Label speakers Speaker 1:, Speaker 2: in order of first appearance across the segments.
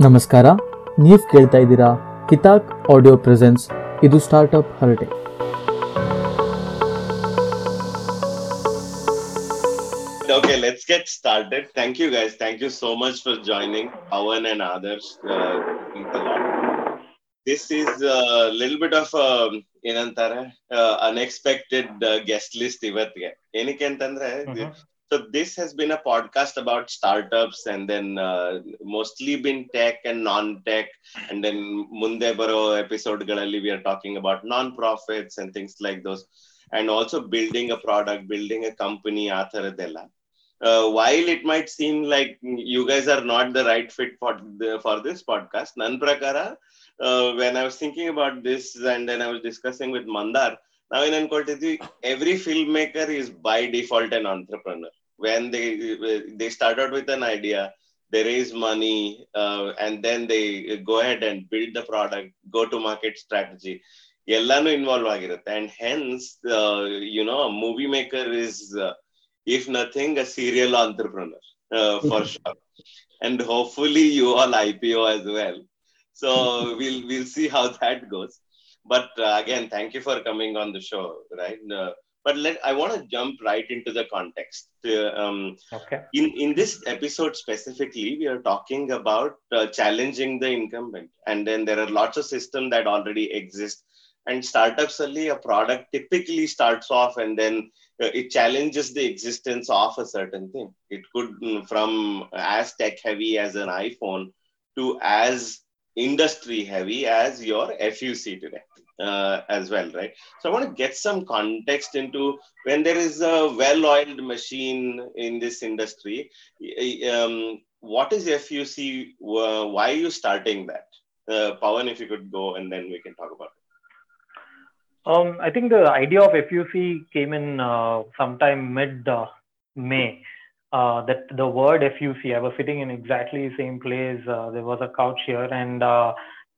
Speaker 1: ನಮಸ್ಕಾರ ನೀವು ಕೇಳ್ತಾ ಇದ್ದೀರಾ ಕಿತಾಕ್ ಆಡಿಯೋ ಪ್ರೆಸೆನ್ಸ್ ಇದು ಸ್ಟಾರ್ಟಪ್ ಹರಟೆ
Speaker 2: Okay, let's get started. Thank you guys. Thank you so much for joining Pawan and others. Uh, a. This is a little bit of um, ಏನಂತಾರೆ unexpected guest list ಇವತ್ತಿಗೆ ಏನಕ್ಕೆ ಅಂತಂದ್ರೆ so this has been a podcast about startups and then mostly bin tech and non tech and then ಮುಂದೆ ಬರೋ episode ಗಳಲ್ಲಿ we are talking about non profits and things like those and also building a product building a company ಆ ತರದ್ದೆಲ್ಲ uh, while it might seem like you guys are not the right fit for the, for this podcast, Nan Prakara, uh, when I was thinking about this and then I was discussing with Mandar, now in Ankoltiti, every filmmaker is by default an entrepreneur. When they they start out with an idea, they raise money, uh, and then they go ahead and build the product, go to market strategy. ಎಲ್ಲಾನು involve ಆಗಿರುತ್ತೆ and hence you know movie maker is if nothing, a serial entrepreneur uh, for sure. And hopefully you all IPO as well. So we'll we'll see how that goes. But uh, again, thank you for coming on the show, right? Uh, but let I want to jump right into the context. Um,
Speaker 3: Okay.
Speaker 2: in in this episode specifically, we are talking about uh, challenging the incumbent, and then there are lots of systems that already exist. And startups only a product typically starts off and then uh, it challenges the existence of a certain thing. It could mm, from as tech heavy as an iPhone to as industry heavy as your FUC today uh, as well, right? So I want to get some context into when there is a well-oiled machine in this industry. Um, what is FUC? Uh, why are you starting that? Uh, Pawan, if you could go and then we can talk about it.
Speaker 3: Um, I think the idea of FUC came in uh, sometime mid uh, May. Uh, that the word FUC, I was sitting in exactly the same place. There was a couch here, and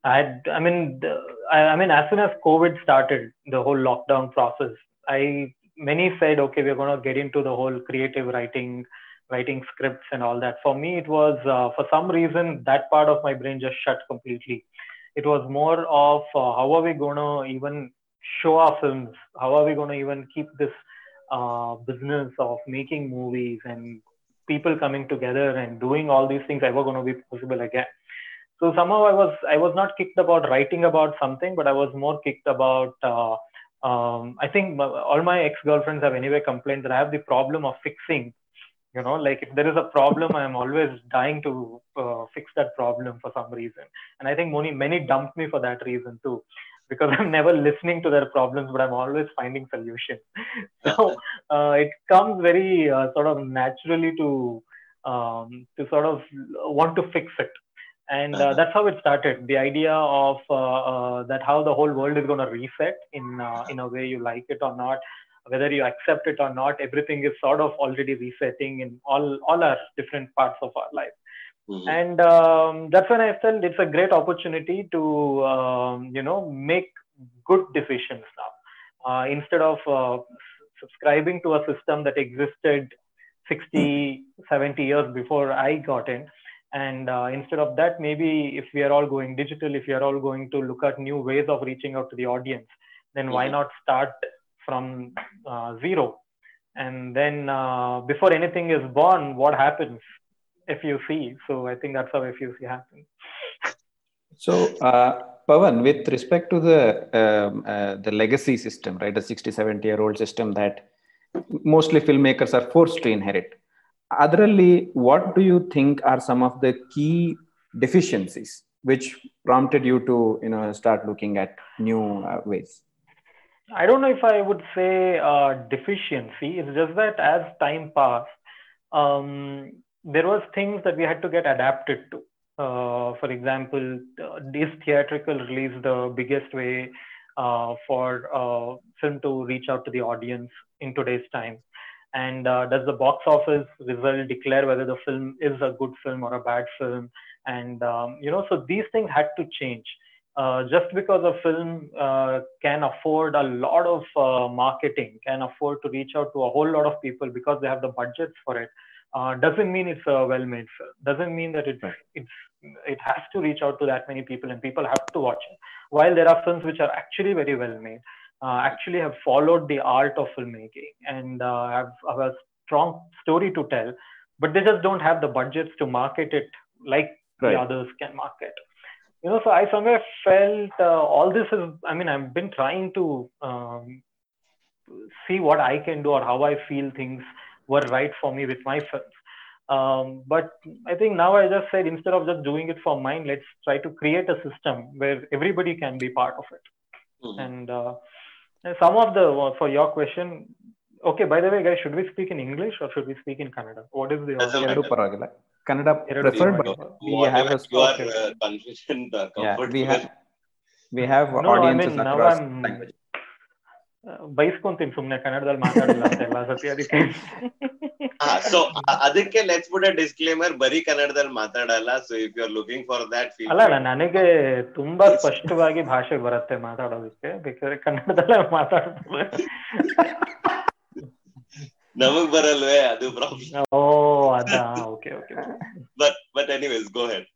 Speaker 3: I I mean, the, I, I mean, as soon as COVID started, the whole lockdown process, I many said, okay, we're going to get into the whole creative writing, writing scripts and all that. For me, it was uh, for some reason that part of my brain just shut completely. It was more of uh, how are we going to even show our films? How are we going to even keep this uh, business of making movies and people coming together and doing all these things ever going to be possible again? So somehow I was I was not kicked about writing about something, but I was more kicked about. Uh, um, I think all my ex girlfriends have anyway complained that I have the problem of fixing. You know, like if there is a problem, I am always dying to uh, fix that problem for some reason. And I think many many dumped me for that reason too because I'm never listening to their problems, but I'm always finding solutions. so uh, it comes very uh, sort of naturally to um, to sort of want to fix it, and uh, that's how it started. The idea of that how the whole world is going to reset in in a way you like it or not. Whether you accept it or not, everything is sort of already resetting in all all our different parts of our life. Mm-hmm. and um, that's when i felt it's a great opportunity to um, you know make good decisions now uh, instead of uh, subscribing to a system that existed 60 70 years before i got in and uh, instead of that maybe if we are all going digital if we are all going to look at new ways of reaching out to the audience then why not start from zero? And then before anything is born what happens if you see? So I think that's how FUC happens.
Speaker 4: So, uh, Pawan, with respect to the um, uh, the legacy system, right, the 60, 70 year old system that mostly filmmakers are forced to inherit, what do you think are some of the key deficiencies which prompted you to, you know, start looking at new uh, ways?
Speaker 3: I don't know if I would say uh, deficiency. It's just that as time passed, um, there was things that we had to get adapted to. Uh, for example, uh, is theatrical release the biggest way uh, for film to reach out to the audience in today's time? And does the box office result declare whether the film is a good film or a bad film? And um, you know, so these things had to change. just because a film can afford a lot of marketing, can afford to reach out to a whole lot of people because they have the budgets for it, uh, doesn't mean it's a well-made film. Doesn't mean that it's it's it has to reach out to that many people and people have to watch it while there are films which are actually very well made uh, actually have followed the art of filmmaking and uh, have, have a strong story to tell but they just don't have the budgets to market it like
Speaker 4: Right.
Speaker 3: the others can market you know so i somewhere felt uh, all this is i mean i've been trying to um, see what i can do or how i feel things were right for me with my films um, but i think now i just said instead of just doing it for mine let's try to create a system where everybody can be part of it
Speaker 2: Mhm.
Speaker 3: and uh, and some of the uh, for your question okay by the way guys should we speak in english or should we speak in kannada what is the kannada
Speaker 4: preferred but we have a we have we have
Speaker 3: no,
Speaker 4: audiences
Speaker 3: I mean,
Speaker 4: across now
Speaker 3: I'm,
Speaker 4: languages.
Speaker 3: Uh, ಬೈಸ್ಕೊಂತೀನಿ ಸುಮ್ಮನೆ ಕನ್ನಡದಲ್ಲಿ ಮಾತಾಡಲ್ಲ ಅಂತ ಎಲ್ಲ ಸತಿ
Speaker 2: so ಅದಕ್ಕೆ let's boot a disclaimer ಬರೀ ಕನ್ನಡದಲ್ಲಿ ಮಾತಾಡಲ್ಲ so if you are looking for that feel
Speaker 3: ಅಲ್ಲ ಅಲ್ಲ ನನಗೆ ತುಂಬಾ ಸ್ಪಷ್ಟವಾಗಿ ಭಾಷೆ ಬರುತ್ತೆ ಮಾತಾಡೋದಕ್ಕೆ ಬೇಕಾದ್ರೆ ಕನ್ನಡದಲ್ಲೇ ಮಾತಾಡ್ತಾರೆ
Speaker 2: ನಮಗ್ ಬರಲ್ವೇ ಅದು ಪ್ರಾಬ್ಲಮ್
Speaker 3: ಓ ಅದಾ okay okay.
Speaker 2: But but anyways go ahead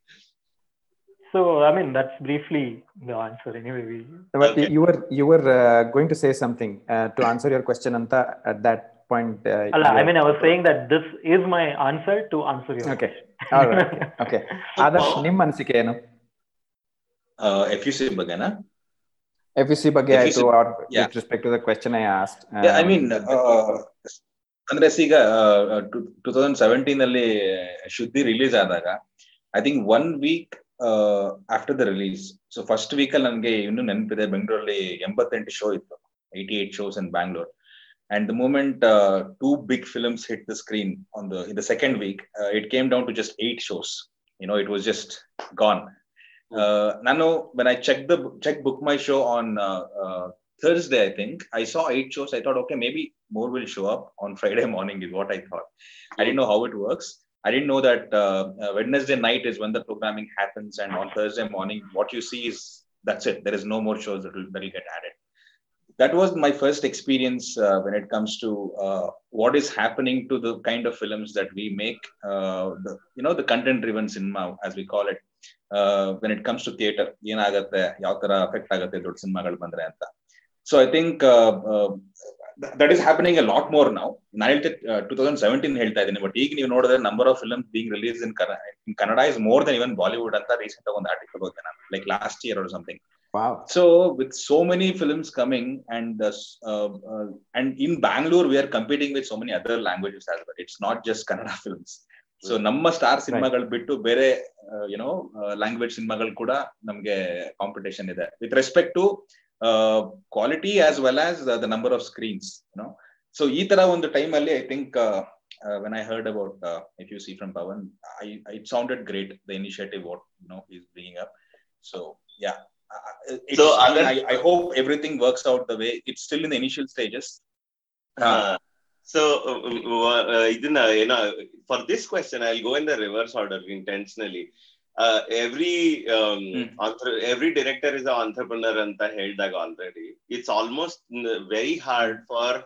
Speaker 3: so I mean that's briefly the answer anyway we
Speaker 4: but
Speaker 2: Okay.
Speaker 4: you were you were uh, going to say something uh, to answer your question anta at that point uh,
Speaker 3: ಅಲ್ಲ
Speaker 4: you
Speaker 3: I
Speaker 4: were-
Speaker 3: mean I was saying that this is my answer to answer your
Speaker 4: Okay. All right. okay Adarsh ನಿಮ್ಮ ಅನಿಸಿಕೆ ಏನು
Speaker 5: F U C ಬಗ್ಗೆನಾ
Speaker 4: F U C ಬಗ್ಗೆ ಆಯ್ತು or
Speaker 5: yeah.
Speaker 4: with respect to the question I
Speaker 5: mean ಅಂದ್ರೆ ಈಗ two thousand seventeen ಅಲ್ಲಿ Shuddhi release ಆದಾಗ I think one week after the release so first week ಅಲ್ಲಿ ನನಗೆ ಇನ್ನೂ ನೆನಪಿದೆ ಬೆಂಗಳೂರಲ್ಲಿ ಎಂಬತ್ತೆಂಟು ಶೋ ಇತ್ತು eighty eight shows in Bangalore And the moment uh, two big films hit the screen on the in the second week, uh, it came down to just eight shows. You know, it was just gone. Hmm. Uh, Nano, when I checked the check BookMyShow on uh, uh, Thursday, I think I saw eight shows. I thought, okay, maybe more will show up on Friday morning is what I thought. I didn't know how it works. I didn't know that uh, Wednesday night is when the programming happens, and on Thursday morning, what you see is that's it. There is no more shows that will get added That was my first experience uh, when it comes to uh, what is happening to the kind of films that we make. Uh, the you know the content-driven cinema, as we call it. Uh, when it comes to theater, ಏನಾಗತ್ತೆ ಯಾವ ತರ affect ಆಗುತ್ತೆ ದೊಡ್ಡ ಸಿನಿಮಾಗಳು ಬಂದ್ರೆ ಅಂತ so I think that is happening a lot more ನಾವು ನಾನು ಹೇಳ್ತೆ ಟೂ ತೌಸಂಡ್ ಸೆವೆಂಟೀನ್ ಹೇಳ್ತಾ ಇದ್ದೀನಿ ಬಟ್ ಈಗ ನೀವು ನೋಡಿದ್ರೆ number of film being release in in Kannada is more than even Bollywood ಅಂತ ರೀಸೆಂಟ್ ಒಂದು ಆರ್ಟಿಕಲ್ ಓದಿದೆ ನಾನು like last year R something
Speaker 4: wow.
Speaker 5: So with so many films coming and uh, uh, uh, and in bangalore we are competing with so many other languages as well. It's not just kannada films. So ನಮ್ಮ star ಸಿನಿಮಾಗಳು ಬಿಟ್ಟು ಬೇರೆ YONO language ಸಿನಿಮಾಗಳು ಕೂಡ ನಮ್ಗೆ competition ಇದೆ with respect to quality as well as the number of screens you know so ಈ ತರ ಒಂದು ಟೈಮ್ ಅಲ್ಲಿ I think when I heard about if you see from Pavan I it sounded great the initiative what you know is bringing up so yeah
Speaker 2: So,
Speaker 5: I,
Speaker 2: other-
Speaker 5: I, I hope everything works out the way it's still in the initial stages.
Speaker 2: So ಇದನ್ನ ಏನೋ for this question I go in the rivers order intentionally every every director is entrepreneur ಅಂತ ಹೇಳಿದಾಗ already it's almost very hard for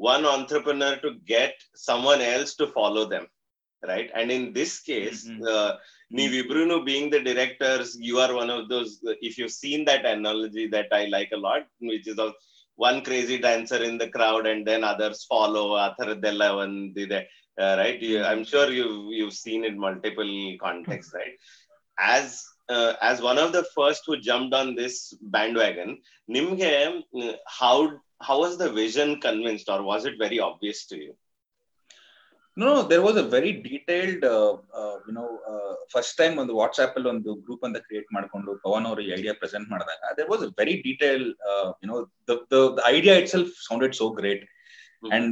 Speaker 2: one entrepreneur to get someone else to follow them right? And in this case mm-hmm. uh, Bruno being the directors you are one of those if you've seen that analogy that i like a lot which is of one crazy dancer in the crowd and then others follow uh, right? You, mm-hmm. i'm sure you've you've seen it multiple contexts right? As uh, as one of the first who jumped on this bandwagon nimge uh, how how was the vision convinced or was it very obvious to
Speaker 5: you? No there was a very detailed you know first time ಒಂದು WhatsApp ಅಲ್ಲಿ ಒಂದು group ಅಂತ create ಮಾಡ್ಕೊಂಡು ಪವನ್ ಅವರು ಈ idea present ಮಾಡಿದಾಗ there was a very detail you know the idea itself sounded so great and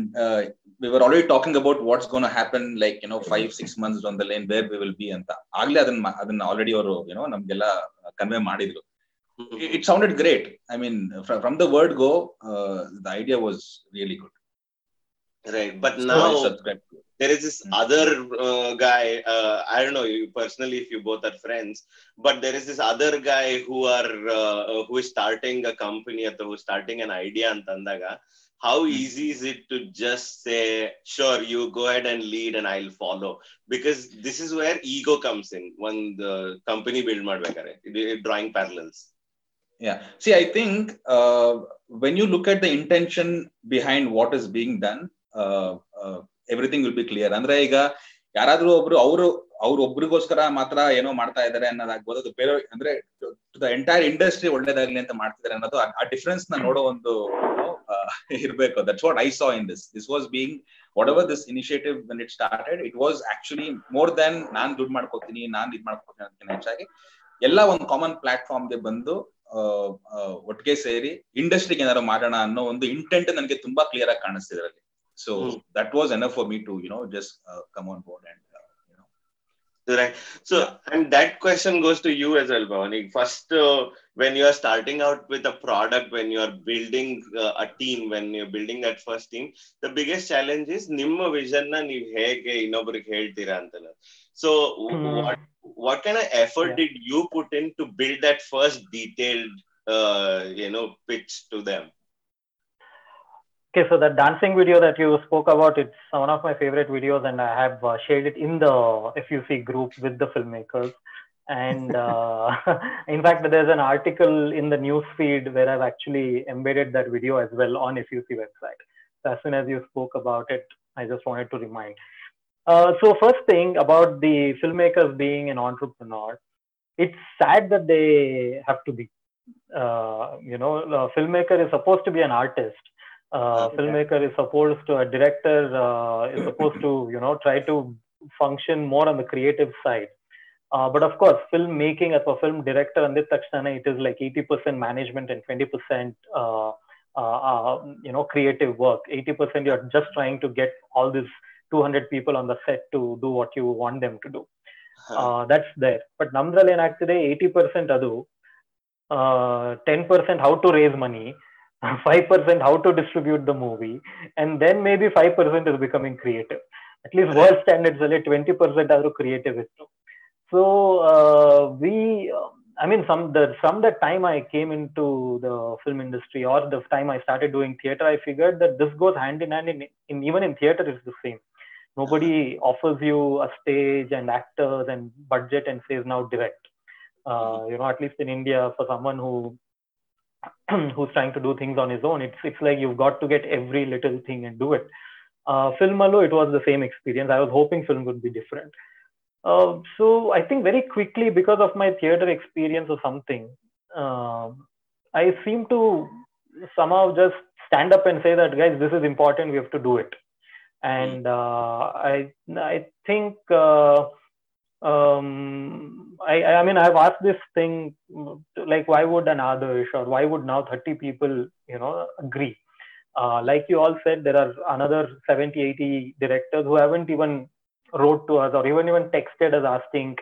Speaker 5: we were already talking about what's gonna happen like you know five six months down the line where we will be ಅಂತ. ಆಗ್ಲೇ ಅದನ್ನ ಅದನ್ನ already ಅವರು YONO ನಮ್ಗೆಲ್ಲ convey ಮಾಡಿದ್ರು. It sounded great I mean from the word go the idea was really good
Speaker 6: Right, but now there is this
Speaker 5: mm-hmm.
Speaker 6: other uh, guy. Uh, I don't know you personally if you both are friends, but there is this other guy who are uh, who is starting a company or who is starting an idea and tandaga. How
Speaker 5: mm-hmm.
Speaker 6: easy is it to just say, "Sure, you go ahead and lead, and I'll follow"? Because this is where ego comes in when the company build madbekare, drawing parallels.
Speaker 5: Yeah. See, I think uh, when you look at the intention behind what is being done uh, will be clear. ಅಂದ್ರೆ ಈಗ ಯಾರಾದ್ರೂ ಒಬ್ರು ಅವರು ಅವ್ರ ಒಬ್ರಿಗೋಸ್ಕರ ಮಾತ್ರ ಏನೋ ಮಾಡ್ತಾ ಇದಾರೆ ಅನ್ನೋದಾಗ್ಬೋದು. ಅದು ಬೇರೆ ಅಂದ್ರೆ ಎಂಟೈರ್ ಇಂಡಸ್ಟ್ರಿ ಒಳ್ಳೇದಾಗ್ಲಿ ಅಂತ ಮಾಡ್ತಿದ್ದಾರೆ ಅನ್ನೋದು ಆ- ಡಿಫರೆನ್ಸ್ನ ನೋಡೋ ಒಂದು ಇರಬೇಕು. That's what I saw in this this was being whatever this initiative when it started it was actually more than ನಾನ್ ದುಡ್ಡು ಮಾಡ್ಕೋತೀನಿ ನಾನ್ ಇದ್ ಮಾಡ್ಕೋತೀನಿ ಅಂತ ಹೆಚ್ಚಾಗಿ ಎಲ್ಲ ಒಂದು ಕಾಮನ್ ಪ್ಲಾಟ್ಫಾರ್ಮ್ಗೆ ಬಂದು ಆ, ಆ, ಒಟ್ಟಿಗೆ ಸೇರಿ ಇಂಡಸ್ಟ್ರಿಗೆ ಏನಾದ್ರು ಮಾಡೋಣ ಅನ್ನೋ ಒಂದು ಇಂಟೆಂಟ್ ನನಗೆ ತುಂಬಾ ಕ್ಲಿಯರ್ ಆಗಿ ಕಾಣಿಸ್ತಿದೆ ಅದರಲ್ಲಿ so
Speaker 6: hmm.
Speaker 5: That was enough for me to you no just come on board and
Speaker 6: Right. So, and that question goes to you as well, Bhavani. First, uh, when you are starting out with a product, when you are building uh, a team, when you're building that first team, the biggest challenge is ನಿಮ್ಮ vision ನ ನೀವು ಹೇಗೆ ಇನ್ನೊಬ್ರಿಗೆ ಹೇಳ್ತೀರಾ ಅಂತಲ್ಲ. So,
Speaker 3: Hmm.
Speaker 6: what what kind of effort
Speaker 3: Yeah.
Speaker 6: did you put in to build that first detailed, uh, you know, pitch to them?
Speaker 3: Okay, so that dancing video that you spoke about, it's one of my favorite videos, and I have uh, shared it in the FUC group with the filmmakers. And uh, in fact, there's an article in the news feed where I've actually embedded that video as well on FUC website. So as soon as you spoke about it, I just wanted to remind. Uh, so first thing about the filmmakers being an entrepreneur, it's sad that they have to be. Uh, you know, a filmmaker is supposed to be an artist a
Speaker 6: okay.
Speaker 3: filmmaker is supposed to a director uh, is supposed to you know try to function more on the creative side. Uh, but of course filmmaking as a film director and this it is like 80% management and 20% uh, uh, you know creative work. 80% you're just trying to get all these 200 people on the set to do what you want them to do. That's there. But namdral and 80% adu 10% how to raise money 5% how to distribute the movie and then maybe 5% is becoming creative. At least world standards only 20% are creative. So uh, we um, i mean some the from the time i came into the film industry or the time i started doing theater i figured that this goes hand in hand in, in even in theater it's the same. Nobody offers you a stage and actors and budget and says now direct. Uh, you know at least in india for someone who who's trying to do things on his own, it's it's like you've got to get every little thing and do it. Uh, film alone, it was the same experience. I was hoping film would be different. Uh, so I think very quickly because of my theater experience or something, uh, I seem to somehow just stand up and say that guys, this is important. We have to do it. And uh, I I think uh, um, I I mean I've asked this thing like why would an Adarsh or why would now 30 people you know agree? Uh, like you all said, there are another 70, 80 directors who haven't even wrote to us or even even texted us asking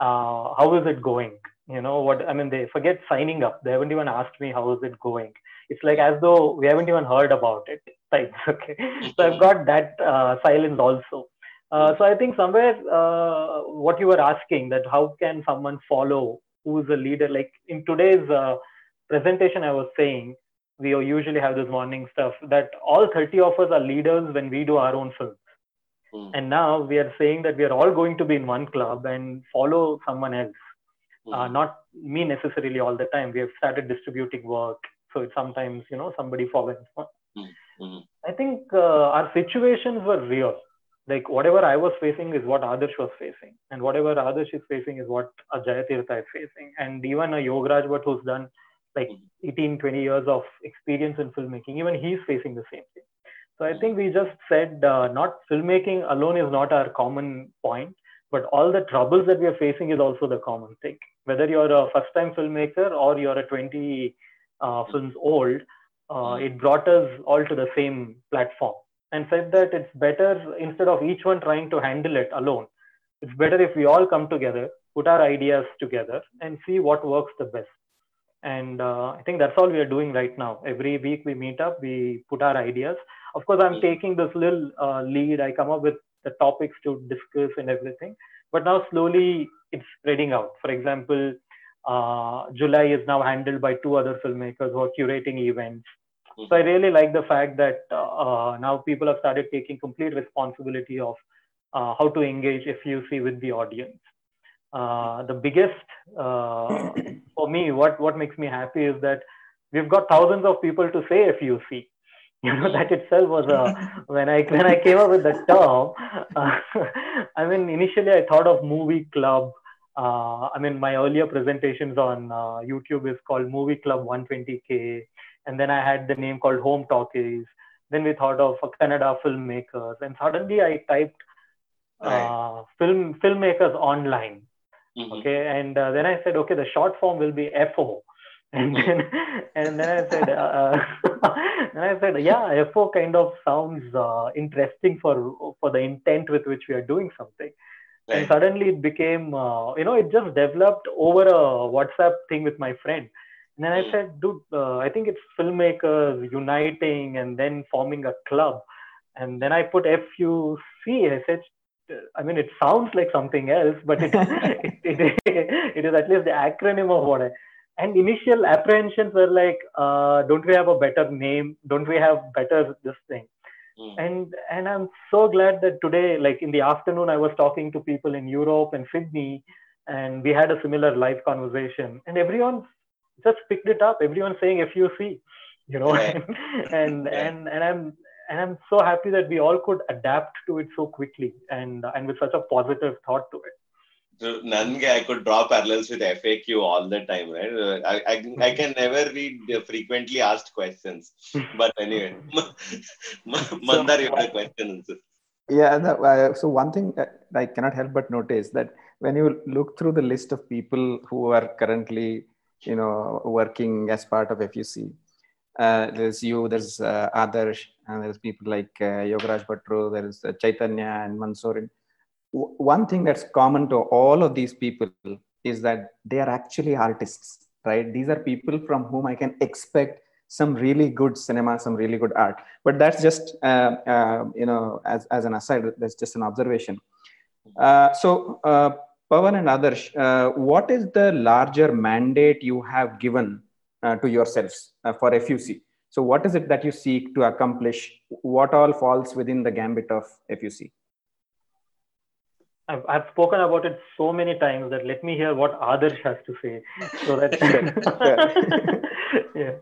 Speaker 3: uh, how is it going? You know what i mean they forget signing up. They haven't even asked me how is it going. It's like as though we haven't even heard about it types okay. So i've got that uh, silence also uh, so i think somewhere uh, what you were asking that how can someone follow who's a leader? Like in today's uh, presentation i was saying we usually have this morning stuff that all 30 of us are leaders when we do our own films.
Speaker 6: Hmm.
Speaker 3: and now we are saying that we are all going to be in one club and follow someone else. Uh, not me necessarily all the time. We have started distributing work. So it's sometimes you know somebody follows.
Speaker 6: Mhm.
Speaker 3: i think uh, our situations were real like whatever i was facing is what adarsh was facing. And whatever adarsh is facing is what a jayatirtha is facing. And even a yograj Bhatt who's done like 18 20 years of experience in filmmaking even he's facing the same thing. So I think we just said uh, not filmmaking alone is not our common point, but all the troubles that we are facing is also the common thing. Whether you're a first time filmmaker or you're a 20 uh, films old, uh, it brought us all to the same platform and said that it's better instead of each one trying to handle it alone. It's better if we all come together, put our ideas together, and see what works the best. And uh, I think that's all we are doing right now. Every week we meet up, we put our ideas. of course i'm taking this little uh, lead i come up with the topics to discuss and everything but now slowly it's spreading out for example uh, july is now handled by two other filmmakers who are curating events so i really like the fact that uh, now people have started taking complete responsibility of uh, how to engage fuc with the audience. Uh, the biggest uh, for me what what makes me happy is that we've got thousands of people to say fuc you know that itself was a when i when i came up with the term uh, i mean initially i thought of movie club. Uh, i mean my earlier presentations on uh, youtube is called movie club 120k and then i had the name called home talkies. Then we thought of Kannada filmmakers. And suddenly i typed uh, film filmmakers online.
Speaker 6: Mhm.
Speaker 3: okay. And uh, then i said okay the short form will be fo and then and then i said uh, and i said yeah fo kind of sounds uh, interesting for for the intent with which we are doing something. And suddenly it became uh, you know it just developed over a whatsapp thing with my friend and then i said dude uh, i think it's filmmakers uniting and then forming a club and then i put fuc i said I mean, it sounds like something else, but it, it, it, it is at least the acronym of what I. And initial apprehensions were like, uh, don't we have a better name? Don't we have better this thing?
Speaker 6: Mm.
Speaker 3: And and I'm so glad that today, like in the afternoon, I was talking to people in Europe and Sydney, and we had a similar live conversation, and everyone just picked it up. Everyone saying FUC, you know,
Speaker 6: Right.
Speaker 3: and
Speaker 6: Right.
Speaker 3: and and I'm and I'm so happy that we all could adapt to it so quickly and and with such a positive thought to it.
Speaker 6: So, Nange, I could draw parallels with FAQ all the time, right? Uh, I, I, I can never read the frequently asked questions. But anyway, Mandar, you have a question.
Speaker 4: Yeah, no, uh, so one thing uh, I cannot help but notice that when you look through the list of people who are currently, you know, working as part of FUC, uh, there's you, there's uh, Adarsh, and there's people like uh, Yogaraj Bhatru, there's uh, Chaitanya and Mansoor. W- one thing that's common to all of these people is that they are actually artists, right? These are people from whom I can expect some really good cinema, some really good art. But that's just, uh, uh, you know, as, as an aside, that's just an observation. Uh, so, Pavan and Adarsh, uh, what is the larger mandate you have given uh, to yourselves uh, for FUC? So, what is it that you seek to accomplish? What all falls within the gambit of FUC?
Speaker 3: I've, I've spoken about it so many times that let me hear what Adarsh has to say. So that yeah.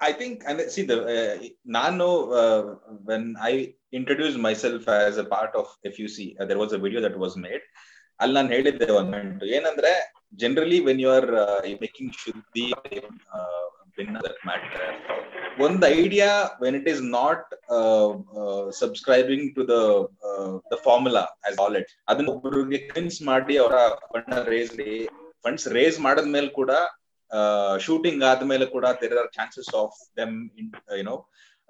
Speaker 5: I think, and see the uh, Nano uh, when I introduced myself as a part of FUC, uh, there was a video that was made. ಅಲ್ಲಿ ನಾನು ಹೇಳಿದ್ದೆ ಒಂದು minute ಏನಂದ್ರೆ generally when you are making Shuddhi matter ಒಂದು idea when it is not subscribing to the the formula as ಅದನ್ನ ಒಬ್ಬರಿಗೆ ಕನ್ಸ್ ಮಾಡಿ ಅವರ ಫಂಡ್ ರೇಸ್ ಫಂಡ್ಸ್ ರೇಸ್ ಮಾಡದ್ಮೇಲೆ ಕೂಡ ಶೂಟಿಂಗ್ ಆದ್ಮೇಲೆ ಕೂಡ there are chances of them you know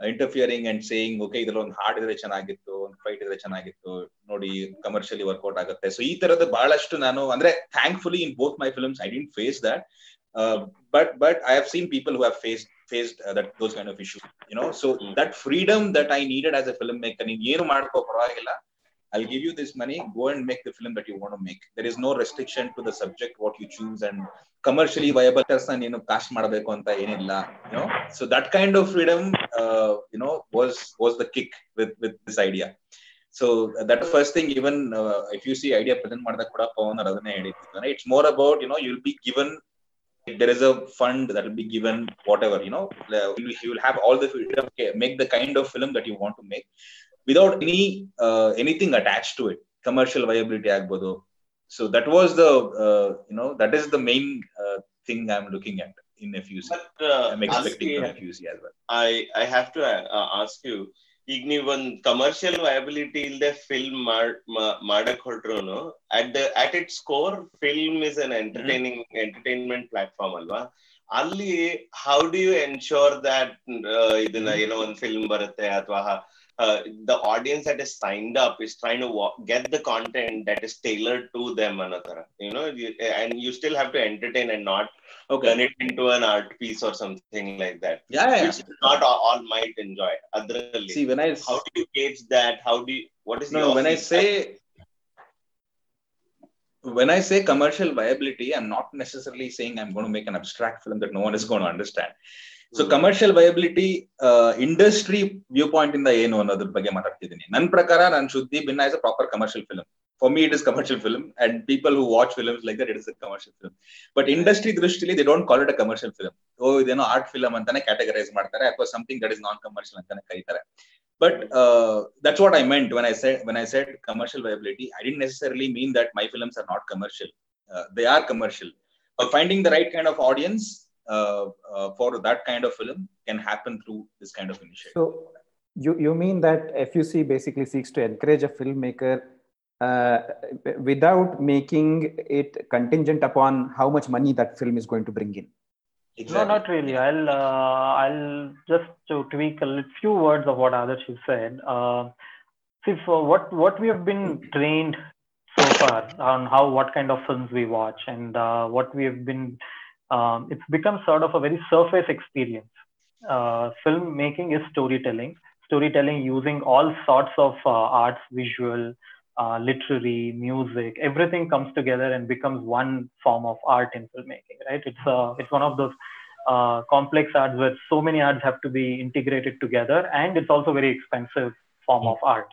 Speaker 5: interfering and saying okay ಇದ್ರಲ್ಲಿ ಒಂದು ಹಾಡ್ ಇದ್ರೆ ಚೆನ್ನಾಗಿತ್ತು ಒಂದು ಫೈಟ್ ಇದ್ರೆ ಚೆನ್ನಾಗಿತ್ತು ನೋಡಿ ಕಮರ್ಷಿಯಲಿ ವರ್ಕೌಟ್ ಆಗುತ್ತೆ. ಸೊ ಈ ತರದ ಬಹಳಷ್ಟು ನಾನು ಅಂದ್ರೆ thankfully in both my films I didn't face that but but I have seen people who have face faced that those kind of issue you know so that freedom that I needed as a film maker ನೀನ್ ಏನು ಮಾಡ್ಕೋ ಪರವಾಗಿಲ್ಲ. I'll give you this money. Go and make the film that you want to make. There is no restriction to the subject what you choose and commercially viable person ಏನು cost ಮಾಡಬೇಕು ಅಂತ ಏನಿಲ್ಲ you know so that kind of freedom uh, you know was was the kick with with this idea so uh, that first thing even uh, if you see idea present ಮಾಡಿದಾಗ ಕೂಡ ಪವನ್ ಅವ್ರು ಅದನ್ನೇ ಹೇಳಿದ್ರು it's more about you know you'll be given if there is a fund that will be given whatever you know you will have all the freedom okay, make the kind of film that you want to make without any anything attach to it commercial viability ಆಗ್ಬೋದು. So that was the you know that is the main thing I am looking at in
Speaker 6: I I have to ask you ಈಗ ನೀವು ಒಂದ್ commercial viability ಇಲ್ದೆ film ಮಾಡಕ್ ಹೊರಟ್ರು at the at its core film is an entertaining entertainment platform ಅಲ್ವಾ? ಅಲ್ಲಿ how do you ensure that ಇದನ್ನ ಏನೋ ಒಂದ್ ಫಿಲ್ಮ್ ಬರುತ್ತೆ ಅಥವಾ uh, the audience that is signed up is trying to wa- get the content that is tailored to them another you know you, and you still have to entertain and not
Speaker 5: Okay.
Speaker 6: turn it into an art piece or something like that
Speaker 5: Yeah, yeah.
Speaker 6: which not all, all might enjoy otherly
Speaker 5: See, when I
Speaker 6: how do you gauge that how do you what is
Speaker 5: no, when I say when I say commercial viability, I'm not necessarily saying I'm going to make an abstract film that no one is going to understand. So commercial viability industry viewpoint ಇಂದ ಏನು ಅನ್ನೋದ್ರ ಬಗ್ಗೆ ಮಾತಾಡ್ತಿದ್ದೀನಿ ನನ್ನ ಪ್ರಕಾರ ನಾನು Shuddhi Bhinna is a proper commercial film for me it is commercial film and people who watch films like that it is commercial film but industry ದೃಷ್ಟಿಲಿ they don't call it a commercial film ಓ ಇದೇನೋ art film ಅಂತಾನೆ categorise ಮಾಡ್ತಾರೆ ಅಥವಾ something that is non commercial ಅಂತಾನೆ ಕರೀತಾರೆ but uh, that's what I meant when I said when I said commercial viability. I didn't necessarily mean that my films are not commercial. Uh, they are commercial. But finding the for that kind of film can happen through this kind of initiative.
Speaker 4: So you, you mean that FUC basically seeks to encourage a filmmaker uh, without making it contingent upon how much money that film is going to bring in?
Speaker 3: No, not really. I'll uh, I'll just to tweak a few words of what Adarsh has said. Uh, see, for what what we have been trained so far on how what kind of films we watch and uh, what we have been, um, it's become sort of a very surface experience. Uh, filmmaking is storytelling. Storytelling using all sorts of uh, arts, visual, uh, literary, music, everything comes together and becomes one form of art in filmmaking, right? It's uh, it's one of those uh, complex arts where so many arts have to be integrated together, and it's also very expensive form of art.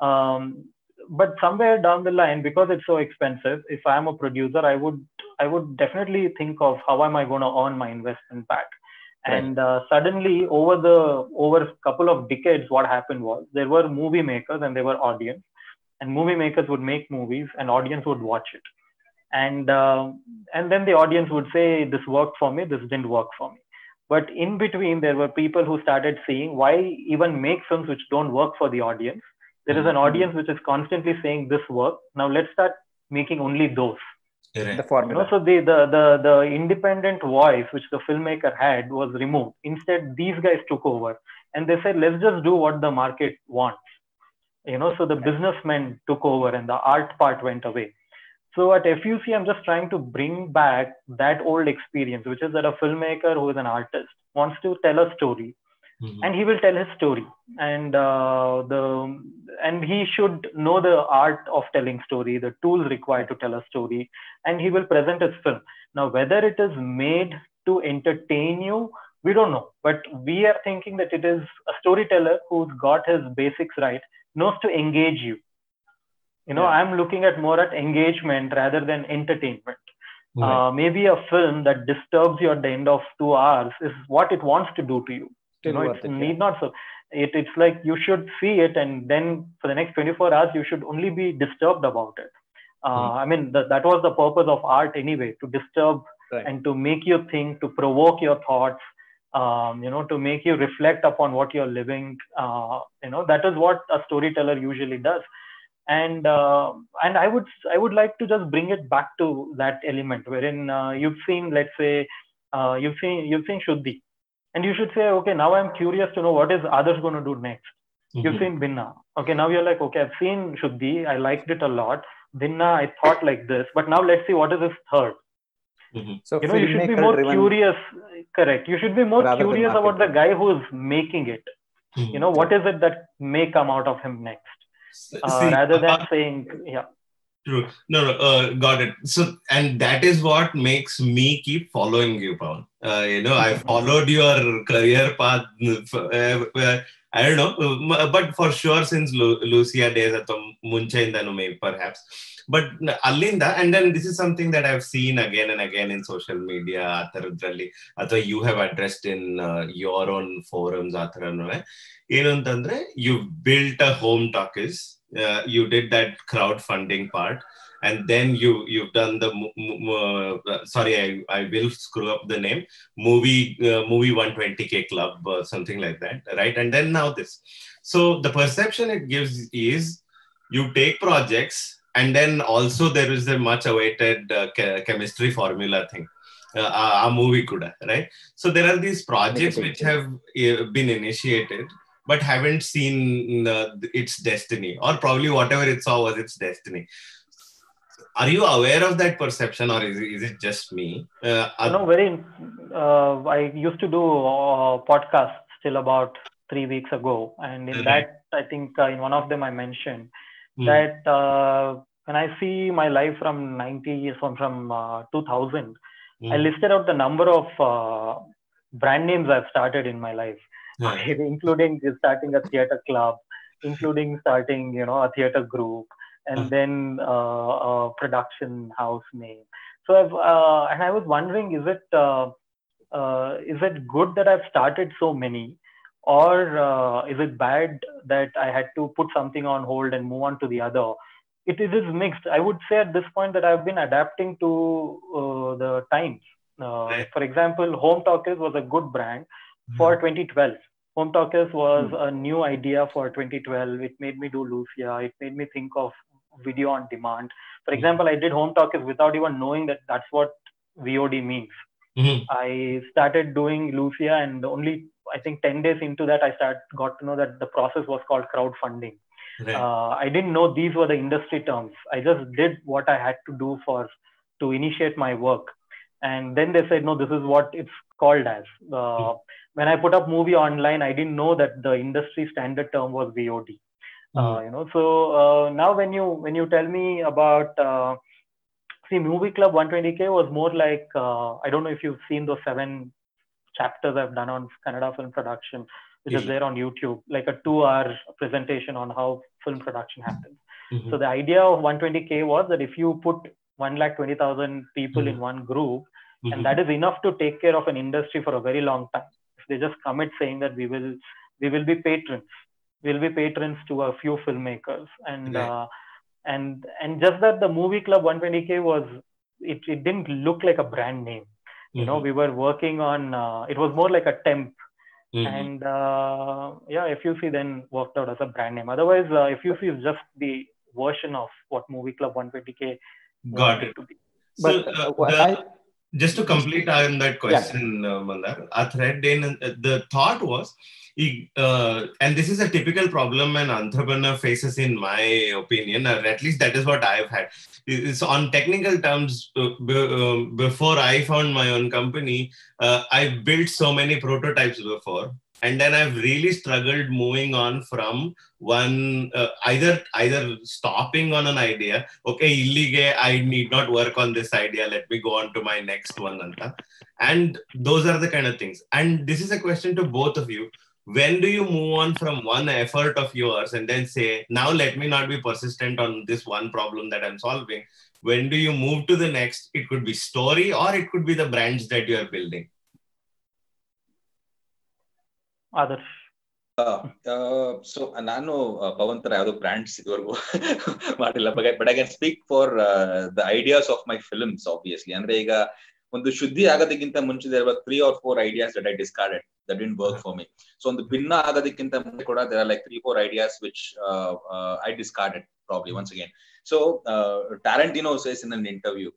Speaker 3: Um, but somewhere down the line, because it's so expensive, if I'm a producer, I would I would definitely think of how am I going to earn my investment back. And uh, suddenly, over the over a couple of decades, what happened was there were movie makers and there were audience and movie makers would make movies and audience would watch it. And uh, and then the audience would say this worked for me this didn't work for me. But in between there were people who started seeing why even make films which don't work for the audience there is an mm-hmm. audience which is constantly saying this work now let's start making only those
Speaker 4: The
Speaker 3: you
Speaker 4: formula.
Speaker 3: know, so the, the the the independent voice which the filmmaker had was removed. Instead, these guys took over and they said, let's just do what the market wants. You know, so the businessmen took over and the art part went away. So at FUC, I'm just trying to bring back that old experience, which is that a filmmaker who is an artist wants to tell a story
Speaker 2: Mhm.
Speaker 3: and he will tell his story and uh, the and he should know the art of telling story the tools required to tell a story and he will present his film now whether it is made to entertain you we don't know but we are thinking that it is a storyteller who's got his basics right knows to engage you you know
Speaker 5: Yeah.
Speaker 3: i'm looking at more at engagement rather than entertainment
Speaker 2: Right.
Speaker 3: uh, maybe a film that disturbs you at the end of two hours is what it wants to do to you
Speaker 4: Still
Speaker 3: know
Speaker 4: worth
Speaker 3: it
Speaker 4: it, yeah.
Speaker 3: need not so it, it's like you should see it and then for the next 24 hours you should only be disturbed about it. Uh, i mean th- that was the purpose of art anyway to disturb
Speaker 4: Right.
Speaker 3: and to make you think to provoke your thoughts um, you know to make you reflect upon what you're living uh, you know that is what a storyteller usually does. And uh, and i would i would like to just bring it back to that element wherein uh, you've seen let's say uh, you've seen you've seen shuddhi and you should say okay now i'm curious to know what is others going to do next? You've
Speaker 2: Mhm.
Speaker 3: seen binna. Okay now you're like okay i've seen shuddhi. I liked it a lot. Binna i thought like this. But now let's see what is his third.
Speaker 2: Mhm.
Speaker 4: So
Speaker 3: you know you should be more curious. Correct. You should be more curious about the guy who's making it.
Speaker 2: Mhm.
Speaker 3: you know what is it that may come out of him next? Uh,
Speaker 2: See,
Speaker 3: rather than
Speaker 2: uh,
Speaker 3: saying yeah
Speaker 2: true. No, no, uh, got it. So, and that is what makes me keep following you, Paul. Uh, you know, I followed your career path. Uh, I don't know, but for sure, since Lu Lucia days at Muncha in the perhaps. But Alinda, and then this is something that I've seen again and again in social media, you have addressed in uh, your own forums, you've built a home talkies, uh, uh, you did that crowdfunding part and then you you've done the uh, sorry I, I will screw up the name movie uh, movie 120k club or something like that right? And then now this. So the perception it gives is you take projects and then also there is a much awaited uh, che- chemistry formula thing uh, a movie kuda right? So there are these projects which have uh, been initiated but haven't seen uh, its destiny, or probably whatever it saw was its destiny. Are you aware of that perception, or is it, is it just me? Uh,
Speaker 3: know, very. Uh, I used to do uh, podcasts till about three weeks ago, and in that, I think uh, in one of them I mentioned
Speaker 2: Hmm.
Speaker 3: that uh, when I see my life from 90 from from uh, 2000,
Speaker 2: Hmm.
Speaker 3: I listed out the number of uh, brand names I've started in my life,
Speaker 2: Yeah.
Speaker 3: including starting a theater club, including starting you know a theater group, and
Speaker 2: Uh.
Speaker 3: then uh, a production house name. So I've uh, and I was wondering, is it uh, uh, is it good that I've started so many? or uh, is it bad that I had to put something on hold and move on to the other? It is mixed. I would say at this point that I've been adapting to uh, the times. Uh, For example, Home Talkies was a good brand for 2012. Home Talkies was a new idea for 2012. It made me do Lucia. It made me think of video on demand. For example, I did Home Talkies without even knowing that that's what VOD means.
Speaker 2: Mhm.
Speaker 3: I started doing Lucia, and only I think 10 days into that, I start got to know that the process was called crowdfunding.
Speaker 2: Right.
Speaker 3: Uh, I didn't know these were the industry terms. I just did what I had to do for to initiate my work, and then they said, no, this is what it's called as. Uh, when I put up movie online, I didn't know that the industry standard term was VOD. Uh, you know, so uh, now when you when you tell me about uh, see movie club 120k was more like uh, i don't know if you've seen those seven chapters i've done on Kannada film production which is
Speaker 2: Mhm.
Speaker 3: there on youtube like a two hour presentation on how film production happens
Speaker 2: Mhm.
Speaker 3: so the idea of 120k was that if you put 1 lakh 20000 people in one group
Speaker 2: Mhm.
Speaker 3: and that is enough to take care of an industry for a very long time they just commit saying that we will we will be patrons we'll be patrons to a few filmmakers and
Speaker 2: Right.
Speaker 3: uh, and and just that the movie club 120k was it, it didn't look like a brand name you know
Speaker 2: Mhm.
Speaker 3: we were working on uh, it was more like a temp
Speaker 2: Mhm.
Speaker 3: and uh, yeah fuc then worked out as a brand name otherwise uh, fuc is just the version of what movie club 120k
Speaker 2: Got it.
Speaker 3: to be
Speaker 2: So,
Speaker 4: But
Speaker 2: uh,
Speaker 4: uh,
Speaker 2: the-
Speaker 4: I,
Speaker 2: just to complete on that question, uh, Mandar, a thread in uh, the thought was, uh, and this is a typical problem an entrepreneur faces, in my opinion, or at least that is what I've had. It's on technical terms. Uh, b- um, before I found my own company, uh, I built so many prototypes before, and then I've really struggled moving on from one uh, either either stopping on an idea okay illige i need not work on this idea let me go on to my next one anta and those are the kind of things. And this is a question to both of you. When do you move on from one effort of yours and then say now let me not be persistent on this one problem that i'm solving when do you move to the next? It could be story or it could be the brands that you are building
Speaker 3: others
Speaker 5: so ನಾನು ಪವನ್ ತರ ಯಾವ್ದು brands ಇದುವರೆಗೂ ಮಾಡಿಲ್ಲ. But I can speak for the ideas of my films obviously ಅಂದ್ರೆ ಈಗ ಒಂದು ಶುದ್ಧಿ ಆಗೋದಕ್ಕಿಂತ ಮುಂಚೆ there three or four ideas that I discarded that didn't work for me so ಒಂದು ಭಿನ್ನ ಆಗೋದಕ್ಕಿಂತ ಮುಂಚೆ ಕೂಡ there are like three four ideas which I discarded probably once again so Tarantino says in an interview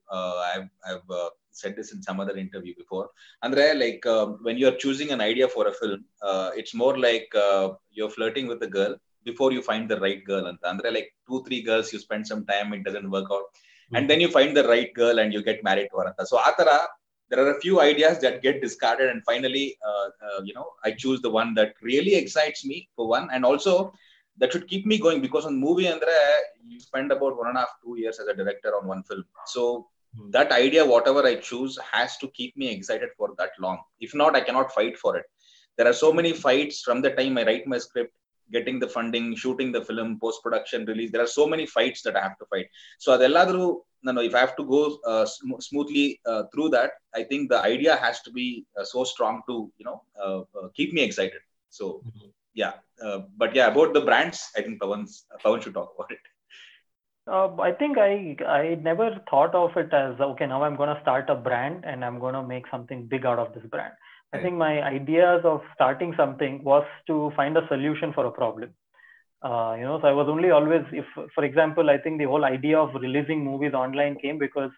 Speaker 5: I said this in some other interview before. Andre like uh, when you're choosing an idea for a film uh, it's more like uh, you're flirting with a girl before you find the right girl and andre like two three girls you spend some time it doesn't work out. And then you find the right girl and you get married to her so atara there are a few ideas that get discarded and finally uh, uh, you know i choose the one that really excites me for one. And also that should keep me going because on movie andre you spend about one and a half two years as a director on one film. So that idea whatever i choose has to keep me excited for that long. If not i cannot fight for it. There are so many fights from the time i write my script getting the funding shooting the film post production release. There are so many fights that i have to fight. So no no if i have to go uh, sm- smoothly uh, through that i think the idea has to be uh, so strong to you know uh, uh, keep me excited. So yeah uh, but yeah about the brands i think pawan's pawan should talk about it
Speaker 3: Uh, I think I I never thought of it as okay now I'm going to start a brand and I'm going to make something big out of this brand. I think my ideas of starting something was to find a solution for a problem. Uh, you know, so I was only always if for example I think the whole idea of releasing movies online came because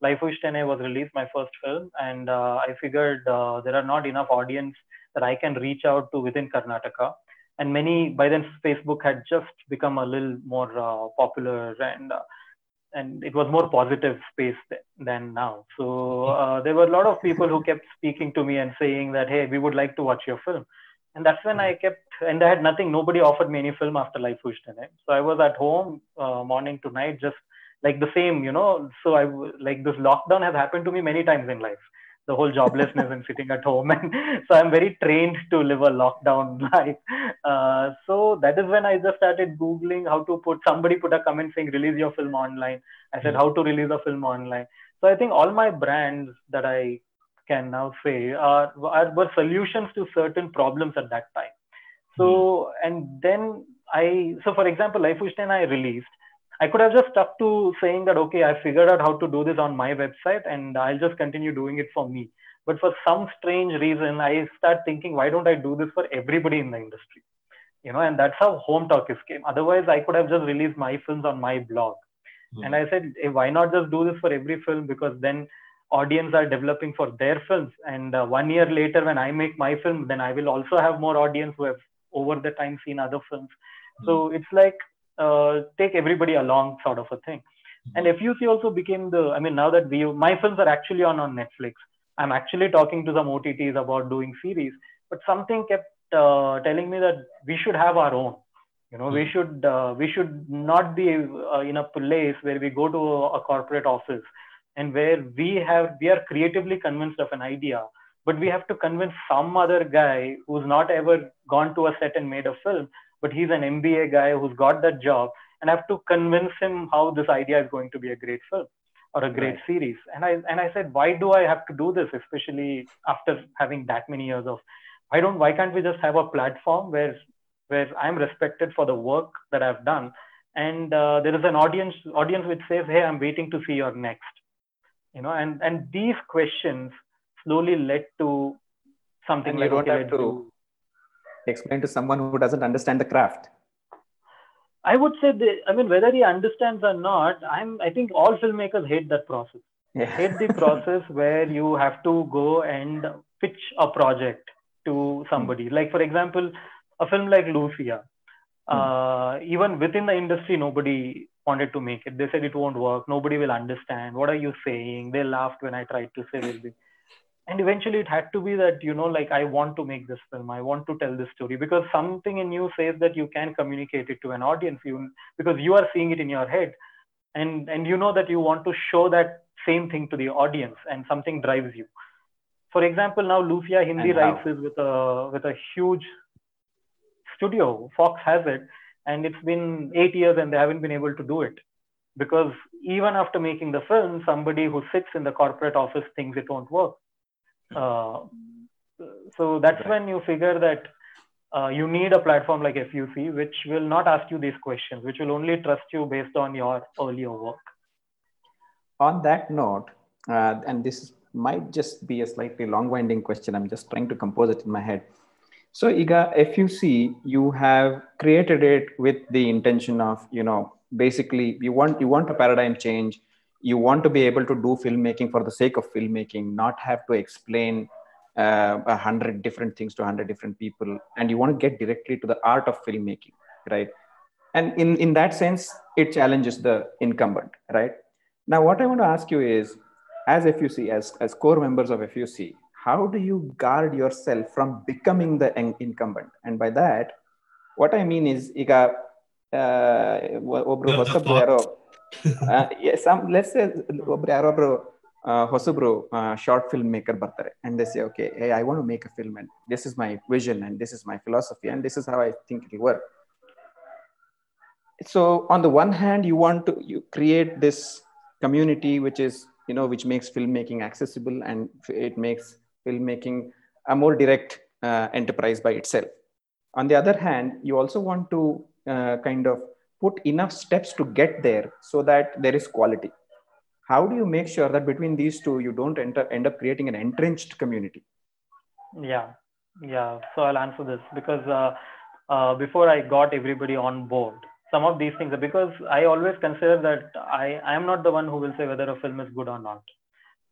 Speaker 3: Life Ishtene was released my first film and uh, I figured uh, there are not enough audience that I can reach out to within Karnataka and many by then Facebook had just become a little more uh, popular and uh, and it was more positive space than now. So uh, there were a lot of people who kept speaking to me and saying that hey, we would like to watch your film, and that's when I kept and I had nothing. Nobody offered me any film after Life Ishtene. So I was at home uh, morning to night, just like the same, you know. So I like this lockdown has happened to me many times in life the whole joblessness and sitting at home. And so i'm very trained to live a lockdown life. Uh, so that is when i just started googling how to put somebody put a comment saying release your film online. I said how to release a film online? So i think all my brands that i can now say are, are were solutions to certain problems at that time. So and then i so for example life Ishtene i released I could have just stuck to saying that, okay, I figured out how to do this on my website and I'll just continue doing it for me. But for some strange reason, I start thinking, why don't I do this for everybody in the industry? You know, and that's how Home Talkies came. Otherwise, I could have just released my films on my blog. Mm-hmm. And I said, hey, why not just do this for every film? Because then audience are developing for their films. And uh, one year later, when I make my film, then I will also have more audience who have over the time seen other films. Mm-hmm. So it's like uh, take everybody along sort of a thing. And FUC also became the, I mean, now that we, my films are actually on on Netflix. I'm actually talking to some OTTs about doing series, but something kept uh, telling me that we should have our own. You know, we hmm. should uh, we should not be uh, in a place where we go to a, a corporate office and where we have we are creatively convinced of an idea, but we have to convince some other guy who's not ever gone to a set and made a film but he's an MBA guy who's got that job, and I have to convince him how this idea is going to be a great film or a great right. series. And I and I said, why do I have to do this, especially after having that many years of why don't why can't we just have a platform where where I'm respected for the work that I've done, and uh, there is an audience audience which says, hey, I'm waiting to see your next, you know, and and these questions slowly led to something
Speaker 4: and
Speaker 3: like
Speaker 4: you don't okay, have to do explain to someone who doesn't understand the craft?
Speaker 3: I would say, I mean, whether he understands or not, I'm. I think all filmmakers hate that process. Yeah. hate the process where you have to go and pitch a project to somebody. Mm. Like, for example, a film like Lucia. Mm. Uh, even within the industry, nobody wanted to make it. They said it won't work. Nobody will understand. What are you saying? They laughed when I tried to say it and eventually it had to be that you know like i want to make this film. I want to tell this story because something in you says that you can communicate it to an audience you because you are seeing it in your head. And and you know that you want to show that same thing to the audience and something drives you. For example now lucia hindi rights is with a with a huge studio. Fox has it. And it's been 8 years and they haven't been able to do it. Because even after making the film somebody who sits in the corporate office thinks it won't work uh, so that's right. when you figure that uh, you need a platform like FUC, which will not ask you these questions, which will only trust you based on your earlier work.
Speaker 4: On that note, uh, and this might just be a slightly long winding question, I'm just trying to compose it in my head. So, Iga, FUC, you have created it with the intention of, you know, basically you want you want a paradigm change you want to be able to do filmmaking for the sake of filmmaking not have to explain uh, a hundred different things to a hundred different people and you want to get directly to the art of filmmaking right and in in that sense it challenges the incumbent right now what i want to ask you is as fuc as as core members of fuc how do you guard yourself from becoming the incumbent and by that what i mean is ಈಗ ಒಬ್ರು ಹೊಸಬ್ರು ಯಾರೋ some let's ಒಬ್ರು ಯಾರೊಬ್ರು ಹೊಸಬ್ರು short film maker ಬರ್ತಾರೆ and this okay I want make a film and this is my vision and this is my philosophy and this is how I think it work so on the one hand you want to you create this community which is you know which makes filmmaking accessible and it makes filmmaking a more direct uh, enterprise by itself on the other hand you also want to uh, kind of put enough steps to get there so that there is quality. How do you make sure that between these two you don't enter, end up creating an entrenched community?
Speaker 3: Yeah. Yeah. So i'll answer this because uh, uh, before i got everybody on board some of these things because i always consider that i i am not the one who will say whether a film is good or not.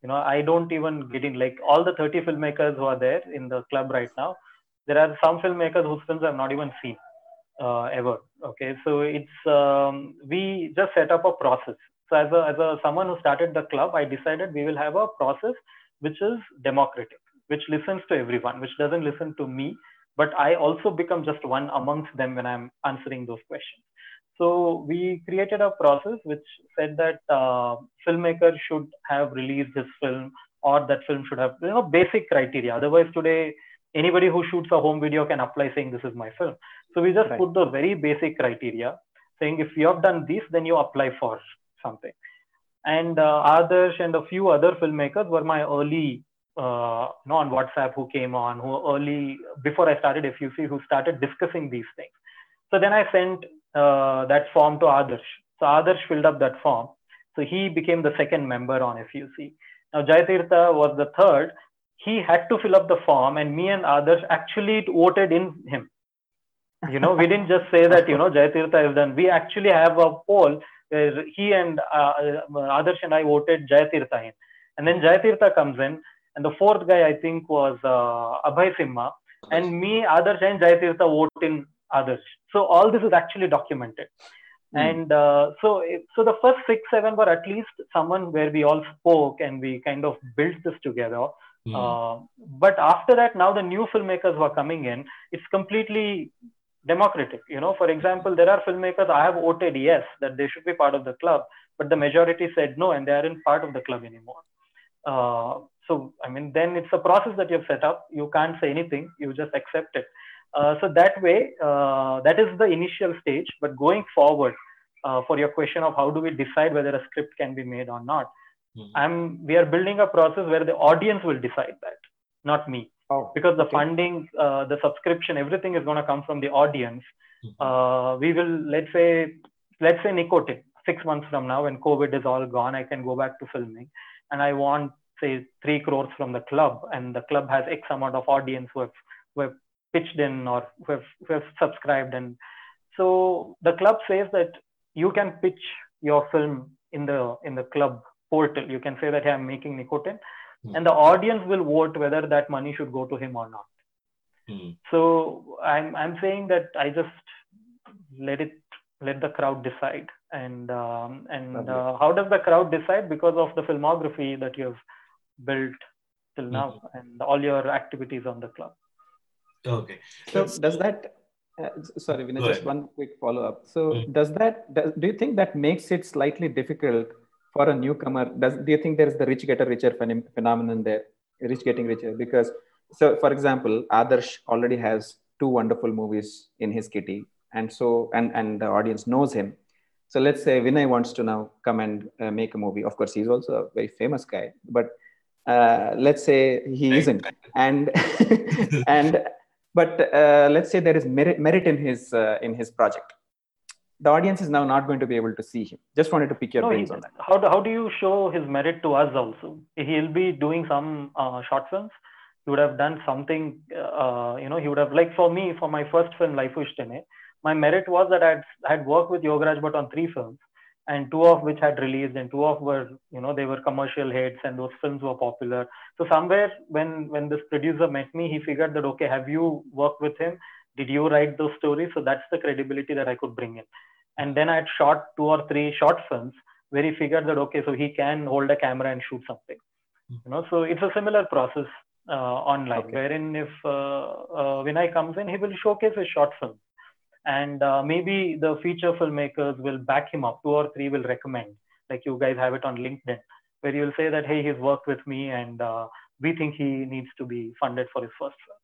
Speaker 3: You know i don't even get in like all the 30 filmmakers who are there in the club right now there are some filmmakers whose films I've not even seen uh, ever. Okay, so it's um, we just set up a process. So as a as a someone who started the club, I decided we will have a process which is democratic, which listens to everyone, which doesn't listen to me, but I also become just one amongst them when I'm answering those questions. So we created a process which said that uh, filmmaker should have released his film or that film should have you know basic criteria. Otherwise, today anybody who shoots a home video can apply saying this is my film. So we just
Speaker 4: Right.
Speaker 3: put the very basic criteria saying if you have done this, then you apply for something. And uh, Adarsh and a few other filmmakers were my early, uh, you know, on WhatsApp who came on, who early before I started FUC, who started discussing these things. So then I sent uh, that form to Adarsh. So Adarsh filled up that form. So he became the second member on FUC. Now Jayatirtha was the third. He had to fill up the form, and me and Adarsh actually voted in him. You know, we didn't just say that you know Jayatirtha is done. We actually have a poll where he and uh, uh, Adarsh and I voted Jayatirtha in, and then Jayatirtha comes in, and the fourth guy I think was uh, Abhay Simha, and me, Adarsh, and Jayatirtha vote in Adarsh. So all this is actually documented.
Speaker 4: Hmm.
Speaker 3: And uh, so, so the first six, seven were at least someone where we all spoke and we kind of built this together.
Speaker 2: Hmm.
Speaker 3: Uh, but after that, now the new filmmakers were coming in, it's completely democratic. You know, for example, there are filmmakers I have voted yes that they should be part of the club, but the majority said no, and they aren't part of the club anymore. Uh, so, I mean, then it's a process that you've set up. You can't say anything; you just accept it. Uh, so that way, uh, that is the initial stage. But going forward, uh, for your question of how do we decide whether a script can be made or not,
Speaker 2: Hmm.
Speaker 3: I'm we are building a process where the audience will decide that, not me
Speaker 4: Oh,
Speaker 3: because the
Speaker 4: okay.
Speaker 3: funding, uh, the subscription, everything is going to come from the audience.
Speaker 2: Mhm.
Speaker 3: Uh, we will, let's say, let's say nicotine. Six months from now, when COVID is all gone, I can go back to filming, and I want say three crores from the club, and the club has X amount of audience who have who have pitched in or who have, who have subscribed, and so the club says that you can pitch your film in the in the club portal. You can say that hey, I'm making nicotine and the audience will vote whether that money should go to him or not.
Speaker 2: Hmm.
Speaker 3: So I'm I'm saying that I just let it let the crowd decide. And um, and uh, how does the crowd decide? Because of the filmography that you have built till now and all your activities on the club.
Speaker 2: Okay.
Speaker 4: So
Speaker 2: Let's-
Speaker 4: does that? Uh, sorry, Vinay, just
Speaker 2: ahead.
Speaker 4: one quick follow up. So
Speaker 2: Mm.
Speaker 4: does that? Does, do you think that makes it slightly difficult for a newcomer? Does do you think there is the rich get richer phenom- phenomenon there? Rich getting richer because so for example, Adarsh already has two wonderful movies in his kitty, and so and and the audience knows him. So let's say Vinay wants to now come and uh, make a movie. Of course, he's also a very famous guy, but uh, let's say he
Speaker 2: Right,
Speaker 4: isn't, and and but uh, let's say there is merit, merit in his uh, in his project the audience is now not going to be able to see him just wanted to pick your
Speaker 3: No,
Speaker 4: brains
Speaker 3: he-
Speaker 4: on that
Speaker 3: how do, how do you show his merit to us also? He'll be doing some uh, short films. He would have done something, uh, you know, he would have, like for me, for my first film, Life Ishtene, my merit was that I'd, I'd worked with Yogaraj Bhat on three films and two of which had released and two of were, you know, they were commercial hits and those films were popular. So somewhere when, when this producer met me, he figured that, okay, have you worked with him? Did you write those stories? So that's the credibility that I could bring in and then I had shot two or three short films where he figured that okay, so he can hold a camera and shoot something. You know, so it's a similar process uh, online,
Speaker 4: Okay.
Speaker 3: wherein if uh, uh, Vinay comes in, he will showcase his short film, and uh, maybe the feature filmmakers will back him up. Two or three will recommend, like you guys have it on LinkedIn, where you'll say that hey, he's worked with me, and uh, we think he needs to be funded for his first film.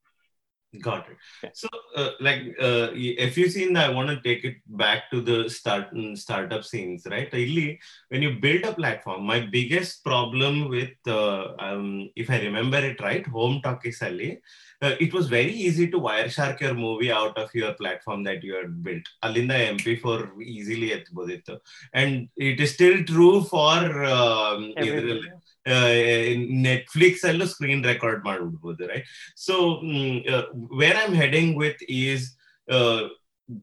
Speaker 2: Got it.
Speaker 4: Yeah.
Speaker 2: So, uh, like, uh, if you seen, I want to take it back to the start mm, startup scenes, right? Really, when you build a platform, my biggest problem with, uh, um, if I remember it right, Home Talkies Ali, uh, it was very easy to Wireshark your movie out of your platform that you had built. Alinda MP4 easily at And it is still true for um, Netflix ಅಲ್ಲೂ screen record ಮಾಡ್ಬಿಡ್ಬೋದು right so where I am heading with is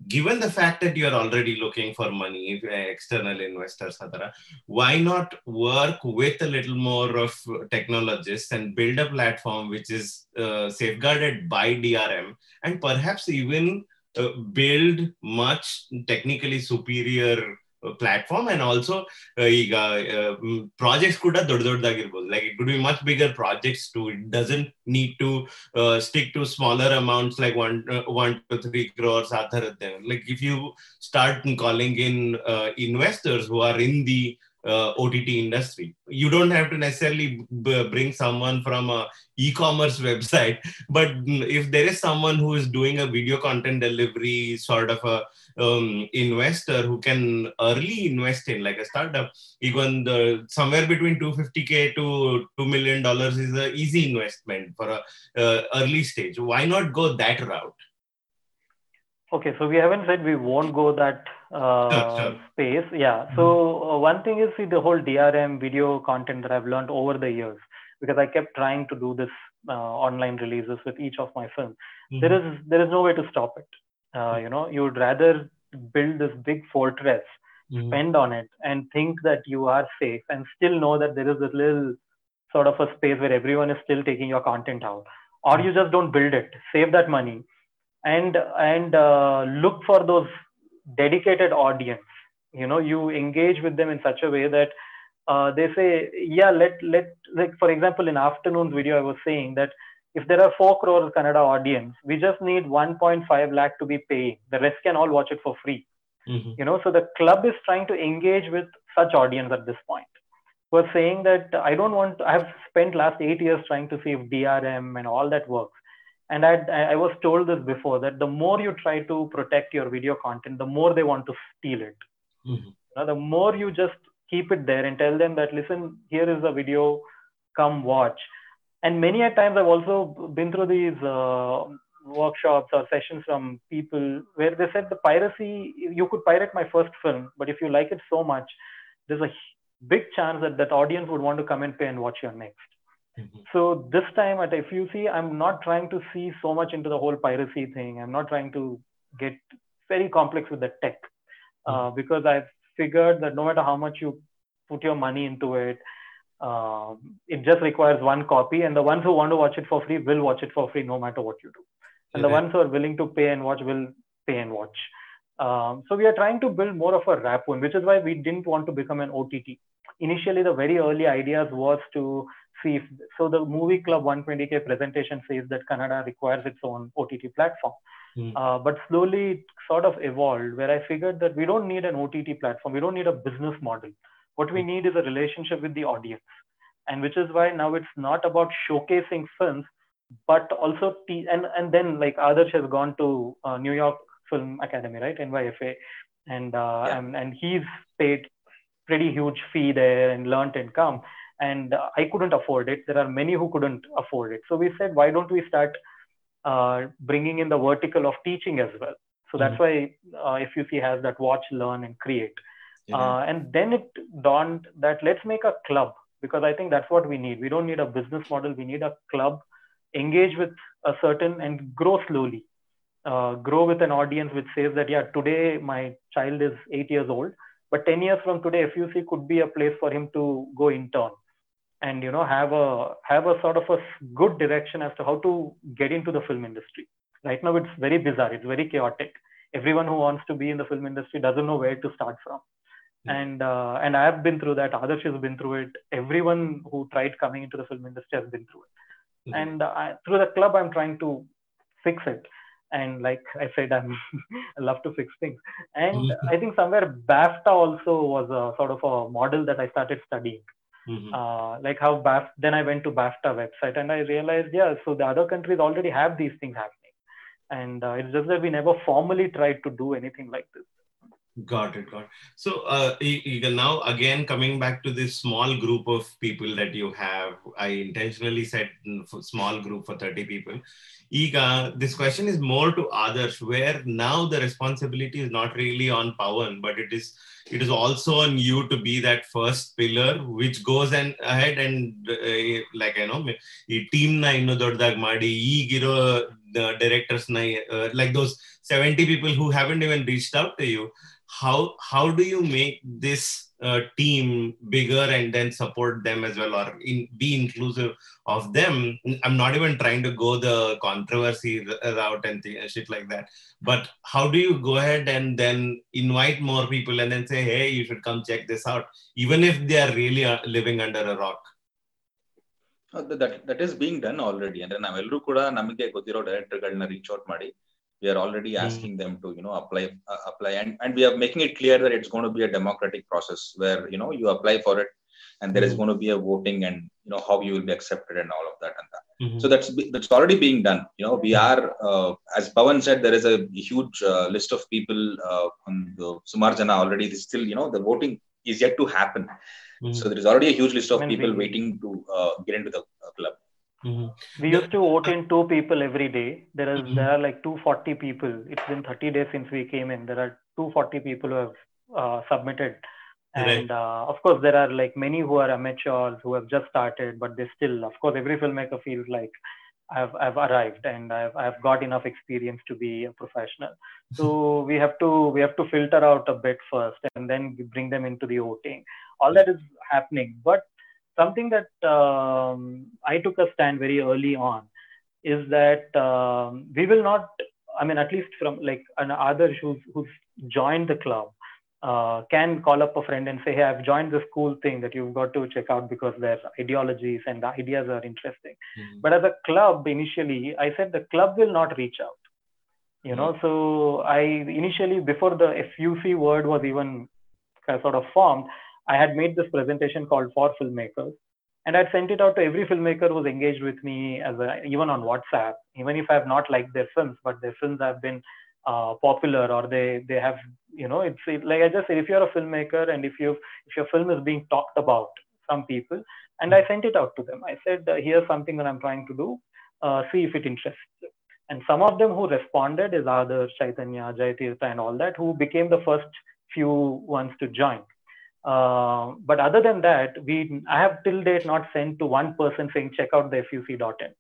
Speaker 2: given the fact that you're already looking for money, uh, external investors, etc., why not work with a little more of technologists and build a platform which is uh, safeguarded by DRM and perhaps even uh, build much technically superior platform and also ಈಗ projects ಕೂಡ ದೊಡ್ಡ ದೊಡ್ಡದಾಗಿರ್ಬೋದು like it could be much bigger projects to it doesn't need to stick to smaller amounts like one one two three crores ಆ ಥರದ್ದೇ like if you start calling in investors who are in the uh, OTT industry. You don't have to necessarily b- bring someone from a e-commerce website, but if there is someone who is doing a video content delivery sort of a um, investor who can early invest in like a startup, even the, somewhere between 250k to two million dollars is an easy investment for a uh, early stage. Why not go that route?
Speaker 3: Okay, so we haven't said we won't go that uh,
Speaker 2: Sure, sure.
Speaker 3: space. Yeah. So uh, one thing is see the whole DRM video content that I've learned over the years because I kept trying to do this uh, online releases with each of my films. There is there is no way to stop it. Uh, you know, you would rather build this big fortress,
Speaker 2: Mhm.
Speaker 3: spend on it, and think that you are safe, and still know that there is a little sort of a space where everyone is still taking your content out, or you just don't build it, save that money, and and uh, look for those dedicated audience. You know you engage with them in such a way that uh, they say yeah let let like for example in afternoon's video i was saying that if there are 4 crore kannada audience we just need 1.5 lakh to be paying. The rest can all watch it for free.
Speaker 2: Mhm.
Speaker 3: you know so the club is trying to engage with such audience at this point. Who are saying that i don't want i have spent last eight years trying to see if drm and all that works and I, I was told this before that the more you try to protect your video content the more they want to steal it.
Speaker 2: Mhm.
Speaker 3: you know, the more you just keep it there and tell them that listen here is a video come watch and many a times i've also been through these uh, workshops or sessions from people where they said the piracy you could pirate my first film but if you like it so much there's a big chance that that audience would want to come and pay and watch your next
Speaker 2: Mhm.
Speaker 3: so this time at FUC, I'm not trying to see so much into the whole piracy thing. I'm not trying to get very complex with the tech uh, because I've figured that no matter how much you put your money into it, um, it just requires one copy, and the ones who want to watch it for free will watch it for free no matter what you do. And the ones who are willing to pay and watch will pay and watch. Um, so we are trying to build more of a rapport, which is why we didn't want to become an OTT. Initially, the very early ideas was to see if so the movie club 120k presentation says that kannada requires its own OTT platform.
Speaker 2: Hmm.
Speaker 3: Uh, but slowly it sort of evolved where I figured that we don't need an OTT platform. We don't need a business model. What we need is a relationship with the audience. And which is why now it's not about showcasing films, but also, te- and, and then like Adarsh has gone to uh, New York Film Academy, right? NYFA. And, uh,
Speaker 5: Yeah.
Speaker 3: and, and he's paid pretty huge fee there and learned and come and uh, i couldn't afford it there are many who couldn't afford it so we said why don't we start uh, bringing in the vertical of teaching as well so that's why uh, FUC has that watch learn and create uh, and then it dawned that let's make a club because i think that's what we need. We don't need a business model. We need a club engage with a certain and grow slowly. Uh, grow with an audience which says that yeah today my child is eight years old but 10 years from today fuc could be a place for him to go intern and you know have a have a sort of a good direction as to how to get into the film industry. Right now it's very bizarre. It's very chaotic. Everyone who wants to be in the film industry doesn't know where to start from and uh, and i have been through that adarsh has been through it everyone who tried coming into the film industry has been through it
Speaker 2: Mhm.
Speaker 3: and uh, I, through the club i'm trying to fix it and like i said i'm i love to fix things and
Speaker 2: Mhm.
Speaker 3: i think somewhere bafta also was a sort of a model that i started studying
Speaker 2: Mhm.
Speaker 3: uh, like how BAF, then I went to BAFTA website and I realized, yeah, so the other countries already have these things happening. And uh, it's just that we never formally tried to do anything like this.
Speaker 2: Got it, got it. So, uh, e- e- now again coming back to this small group of people that you have, I intentionally said mm, for small group for 30 people. Ega, this question is more to others, where now the responsibility is not really on Pawan, but it is it is also on you to be that first pillar which goes and ahead and uh, like you know ಈ team ನ ಇನ್ನೂ ದೊಡ್ಡದಾಗಿ ಮಾಡಿ ಈಗಿರೋ directors ನ like those seventy people who haven't even reached out to you how how do you make this uh, team bigger and then support them as well or in, be inclusive of them i'm not even trying to go the controversy route and th- shit like that but how do you go ahead and then invite more people and then say hey you should come check this out even if they are really uh, living under a rock
Speaker 5: that that is being done already ಅಂದ್ರೆ ನಾವೆಲ್ಲರೂ ಕೂಡ ನಮಗೆ ಗೊತ್ತಿರೋ director ಗಳನ್ನ reach out ಮಾಡಿ we are already asking them to you know apply uh, apply. And, and we are making it clear that it's going to be a democratic process where you know you apply for it and there is going to be a voting and you know how you will be accepted and all of that and that.
Speaker 2: Mhm.
Speaker 5: so that's that's already being done. You know we are uh, as pawan said there is a huge uh, list of people uh, on the sumarjana already. This still you know the voting is yet to happen.
Speaker 2: Mhm.
Speaker 5: so there is already a huge list of people waiting to uh, get into the uh,
Speaker 2: Mhm.
Speaker 3: We used to vote in two people every day. There is
Speaker 2: Mhm.
Speaker 3: there are like 240 people. It's been 30 days since we came in. There are 240 people who have uh, submitted,
Speaker 2: Right.
Speaker 3: and uh, of course there are like many who are amateurs who have just started, but they still, of course, every filmmaker feels like I've I've arrived and I've I've got enough experience to be a professional. So we have to we have to filter out a bit first and then bring them into the voting. All that is happening, but something that um, I took a stand very early on is that um, we will not. I mean, at least from like an other who's who's joined the club uh, can call up a friend and say, "Hey, I've joined this cool thing that you've got to check out because their ideologies and the ideas are interesting."
Speaker 2: Mhm.
Speaker 3: But as a club, initially, I said the club will not reach out. You know, so I initially before the FUC word was even sort of formed, I had made this presentation called for filmmakers, and I'd sent it out to every filmmaker who's engaged with me as a, even on WhatsApp, even if I have not liked their films, but their films have been uh, popular or they they have you know it's it, like I just said if you're a filmmaker and if you if your film is being talked about some people and I sent it out to them. I said uh, here's something that I'm trying to do uh, see if it interests you. And some of them who responded is other Chaitanya Jayatirtha and all that who became the first few ones to join uh, but other than that we I have till date not sent to one person saying check out the fuc.in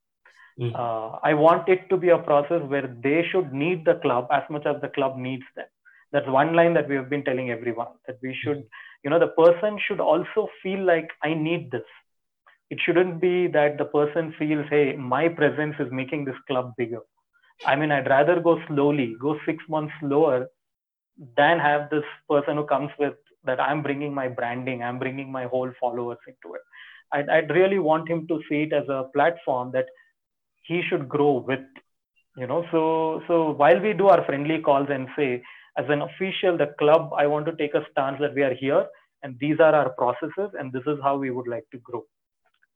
Speaker 2: Mhm.
Speaker 3: uh, I want it to be a process where they should need the club as much as the club needs them. That's one line that we have been telling everyone that we should, you know, the person should also feel like I need this. It shouldn't be that the person feels, hey, my presence is making this club bigger. I mean, I'd rather go slowly, go six months slower than have this person who comes with that I'm bringing my branding, I'm bringing my whole followers into it. I'd, I'd really want him to see it as a platform that he should grow with you know. So so while we do our friendly calls and say as an official the club i want to take a stance that we are here and these are our processes and this is how we would like to grow.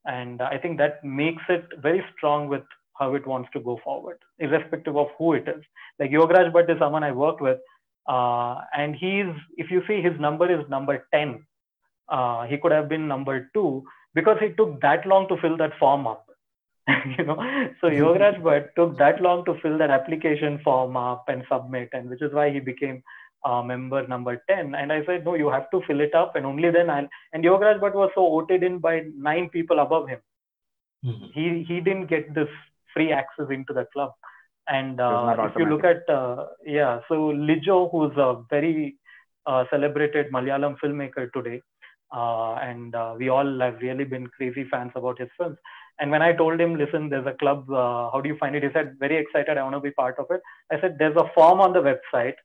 Speaker 3: And i think that makes it very strong with how it wants to go forward irrespective of who it is. Like yogaraj bhatt is someone i worked with uh, and he's if you see his number is number 10 uh, he could have been number 2 because he took that long to fill that form up you know. So yogaraj bhatt took that long to fill that application form up and submit and which is why he became uh, member number 10 and i said no you have to fill it up and only then i'll and yogaraj bhatt was so voted in by nine people above him.
Speaker 2: Mhm.
Speaker 3: he he didn't get this free access into the club and uh, if you look at uh, yeah so lijo who's a very uh, celebrated malayalam filmmaker today uh, and uh, we all have really been crazy fans about his films. And when i told him listen there's a club uh, how do you find it? He said very excited. I want to be part of it. I said there's a form on the website.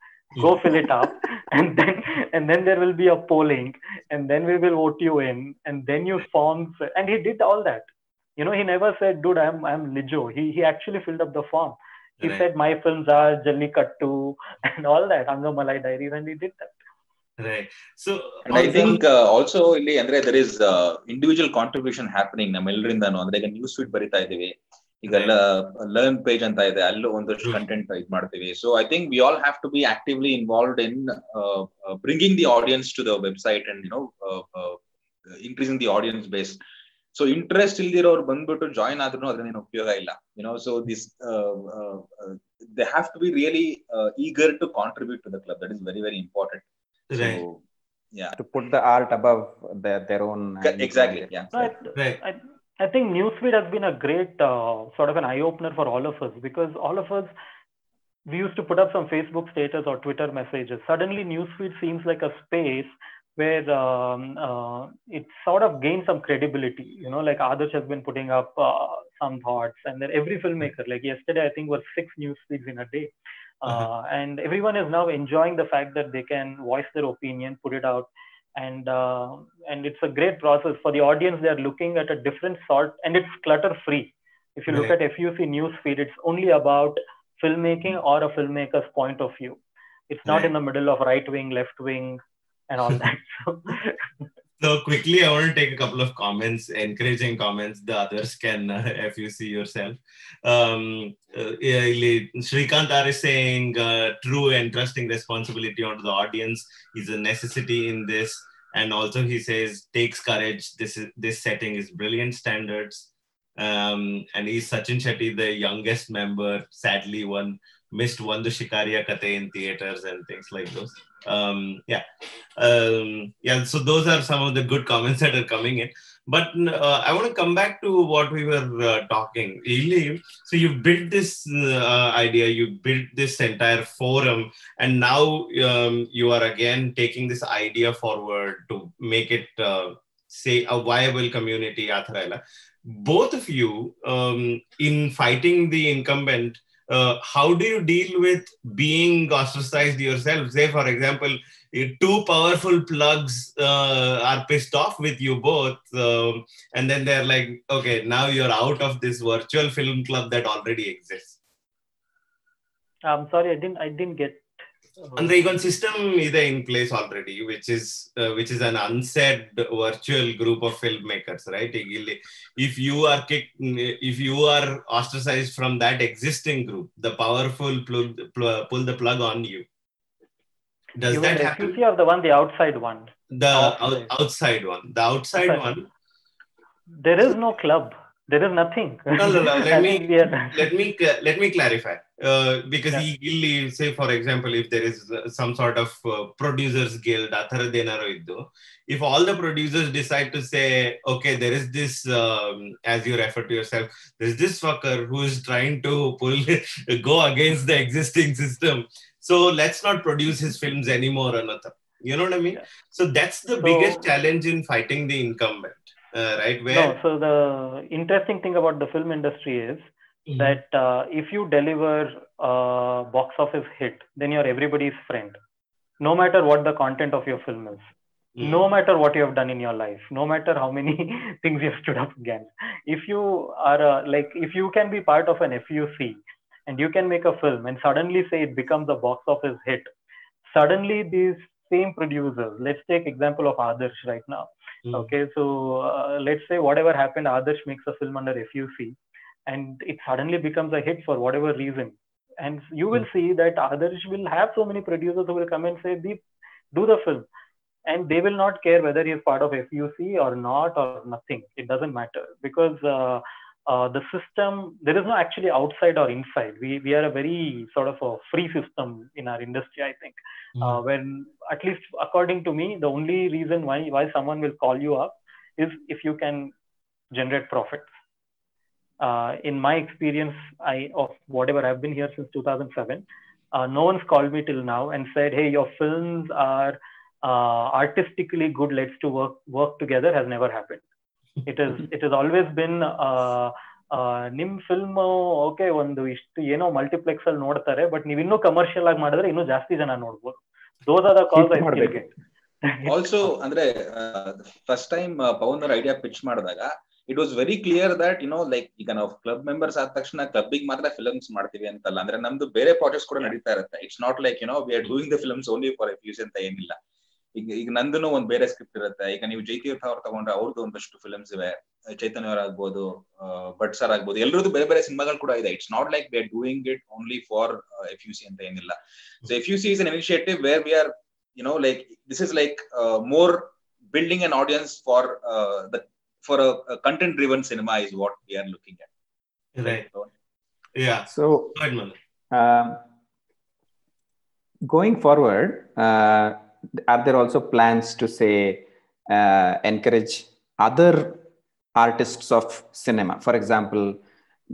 Speaker 3: Go fill it up. And then and then there will be a polling and then we will vote you in and then you form and he did all that. You know he never said dude i'm i'm lijo he he actually filled up the form he
Speaker 2: Right.
Speaker 3: said my films are jallikattu and all that angamalai diaries and he did that
Speaker 2: right so
Speaker 5: And I think uh, also ಇಲ್ಲಿ Andre there is uh, individual contribution happening ನಮ್ಮೆಲ್ಲರಿಂದನೂ ಅಂದ್ರೆ ಈಗ news feed ಬರಿತಾ ಇದೀವಿ ಈಗೆಲ್ಲ learn page ಅಂತ ಇದೆ ಅಲ್ಲೂ ಒಂದಷ್ಟು
Speaker 2: Hmm.
Speaker 5: ಕಂಟೆಂಟ್ ಇದು ಮಾಡ್ತೀವಿ so I think we all have to be actively involved in bringing the audience to the website and you know increasing the audience base so interest ಇಲ್ದಿರೋರು ಬಂದ್ಬಿಟ್ಟು ಜಾಯಿನ್ ಆದ್ರೂ ಅದ್ರಿಂದ ಉಪಯೋಗ ಇಲ್ಲ you know so this they have to be really eager to contribute to the club that is very very important
Speaker 2: Right.
Speaker 5: yeah
Speaker 4: to put the art above their, their own
Speaker 5: exactly yeah
Speaker 3: No, I,
Speaker 2: Right.
Speaker 3: I, I think Newsfeed has been a great uh, sort of an eye opener for all of us because all of us we used to put up some Facebook status or Twitter messages. Suddenly, Newsfeed seems like a space where um, uh, it sort of gained some credibility. You know, like Adarsh has been putting up uh, some thoughts, and then every filmmaker, like yesterday, I think was six news feeds in a day. Uh, and everyone is now enjoying the fact that they can voice their opinion, put it out, and uh, and it's a great process for the audience. They are looking at a different sort, and it's clutter free. If you look
Speaker 2: Right.
Speaker 3: at FUC news feed, it's only about filmmaking or a filmmaker's point of view. It's not
Speaker 2: Right.
Speaker 3: in the middle of right wing, left wing, and all that. So,
Speaker 2: quickly, I want to take a couple of comments, encouraging comments. The others can uh, see yourself. Um, uh, is saying uh, true and trusting responsibility onto the audience is a necessity in this. And also he says takes courage. This is this setting is brilliant standards. Um, and he's Sachin Shetty, the youngest member. Sadly, one missed one the Shikaria Kate in theaters and things like those um, yeah. Um, yeah so those are some of the good comments that are coming in. But uh, i want to come back to what we were uh, talking. Really so you built this uh, idea you built this entire forum and now um, you are again taking this idea forward to make it uh, say a viable community both of you um, in fighting the incumbent uh, how do you deal with being ostracized yourself say for example two powerful plugs uh, are pissed off with you both um, and then they're like okay now you're out of this virtual film club that already exists
Speaker 3: I'm sorry, I didn't I didn't get
Speaker 2: and the Egon system is in place already, which is uh, which is an unsaid virtual group of filmmakers, right? If you are kicked, if you are ostracized from that existing group, the powerful pull, pull the plug on you. Does
Speaker 3: you
Speaker 2: that happen?
Speaker 3: The or the one, the outside one.
Speaker 2: The
Speaker 3: outside,
Speaker 2: outside one. The outside,
Speaker 3: outside
Speaker 2: one.
Speaker 3: There is no club There is nothing.
Speaker 2: No, no, no, let
Speaker 3: I
Speaker 2: me-
Speaker 3: think we are-
Speaker 2: let me cl- let me clarify uh, because
Speaker 3: Yeah.
Speaker 2: ಈ- ಇಲ್ಲಿ say for example if there is uh, some sort of uh, producers guild ಆ ಥರದ್ದೇನಾರು ಇದ್ದು if all the producers decide to say okay there is this um, as you refer to yourself there's this fucker who is trying to pull go against the existing system so let's not produce his films anymore another you know what i mean
Speaker 3: Yeah.
Speaker 2: so that's the
Speaker 3: So-
Speaker 2: biggest challenge in fighting the incumbent uh, right where
Speaker 3: No, so the interesting thing about the film industry is
Speaker 2: Mhm.
Speaker 3: that uh, if you deliver a box office hit, then you're everybody's friend, no matter what the content of your film is,
Speaker 2: Mhm.
Speaker 3: no matter what you have done in your life, no matter how many things you've stood up against. If you are uh, like, if you can be part of an FUC and you can make a film and suddenly say it becomes a box office hit, suddenly these same producers, let's take example of Adarsh right now.
Speaker 2: Mhm.
Speaker 3: Okay, so uh, let's say whatever happened, Adarsh makes a film under FUC, and it suddenly becomes a hit for whatever reason. And you will see that Adarsh will have so many producers who will come and say, "Deep, do the film," and they will not care whether he is part of FUC or not or nothing. It doesn't matter because uh, uh, the system there is no actually outside or inside. We we are a very sort of a free system in our industry, I think. Uh, when at least according to me the only reason why why someone will call you up is if you can generate profits. Uh, in my experience i of whatever i've been here since 2007 uh, no one's called me till now and said hey your films are uh, artistically good. Let's to work work together has never happened it is it is always been uh, uh, ನಿಮ್ film okay ಒಂದು ಇಷ್ಟು ಏನೋ multiplex ಅಲ್ಲಿ ನೋಡ್ತಾರೆ but ನೀವ್ ಇನ್ನೂ commercial ಆಗಿ ಮಾಡಿದ್ರೆ ಇನ್ನೂ ಜಾಸ್ತಿ ಜನ ನೋಡ್ಬೋದು. Those are the calls I
Speaker 4: ಮಾಡ್ಬೇಕು.
Speaker 5: ಆಲ್ಸೋ ಅಂದ್ರೆ ಫಸ್ಟ್ ಟೈಮ್ ಪವನ್ ಅವ್ರ ಐಡಿಯಾ ಪಿಚ್ ಮಾಡಿದಾಗ it was very clear that no like ಈಗ ನಾವು ಕ್ಲಬ್ ಮೆಂಬರ್ಸ್ ಆದ ತಕ್ಷಣ ಕ್ಲಬ್ಬಿಗೆ ಮಾತ್ರ ಫಿಲ್ಮ್ಸ್ ಮಾಡ್ತೀವಿ ಅಂತಲ್ಲ ಅಂದ್ರೆ ನಮ್ದು ಬೇರೆ ಪ್ರಾಜೆಕ್ಟ್ಸ್ ಕೂಡ ನಡೀತಾ ಇರುತ್ತೆ. It's not like you know we are doing the films only for F U C ಅಂತ ಏನಿಲ್ಲ. ಈಗ ಈಗ ನಂದನು ಒಂದು ಬೇರೆ ಸ್ಕ್ರಿಪ್ಟ್ ಇರುತ್ತೆ. ಈಗ ನೀವು ಜೈತೀರ್ಥ ಅವ್ರು ತಗೊಂಡ್ರೆ ಅವ್ರದ್ದು ಒಂದಷ್ಟು ಫಿಲ್ಮ್ಸ್ ಇವೆ. ಚೈತನ್ಯ ಅವ್ರ ಆಗ್ಬೋದು ಭಟ್ ಸರ್ ಆಗ್ಬೋದು. ಎಲ್ಲರದ್ದು ಬೇರೆ ಬೇರೆ ಸಿನಿಮಾಗಳು ಕೂಡ ಇದೆ. It's not like we are doing it only for F U C ಅಂತ ಏನಿಲ್ಲ. So F U C is an initiative where we are you know like this is like more building an audience for the for content driven cinema is what we are looking at
Speaker 4: so going looking uh, are there also plans to say uh, encourage other artists of cinema? For example,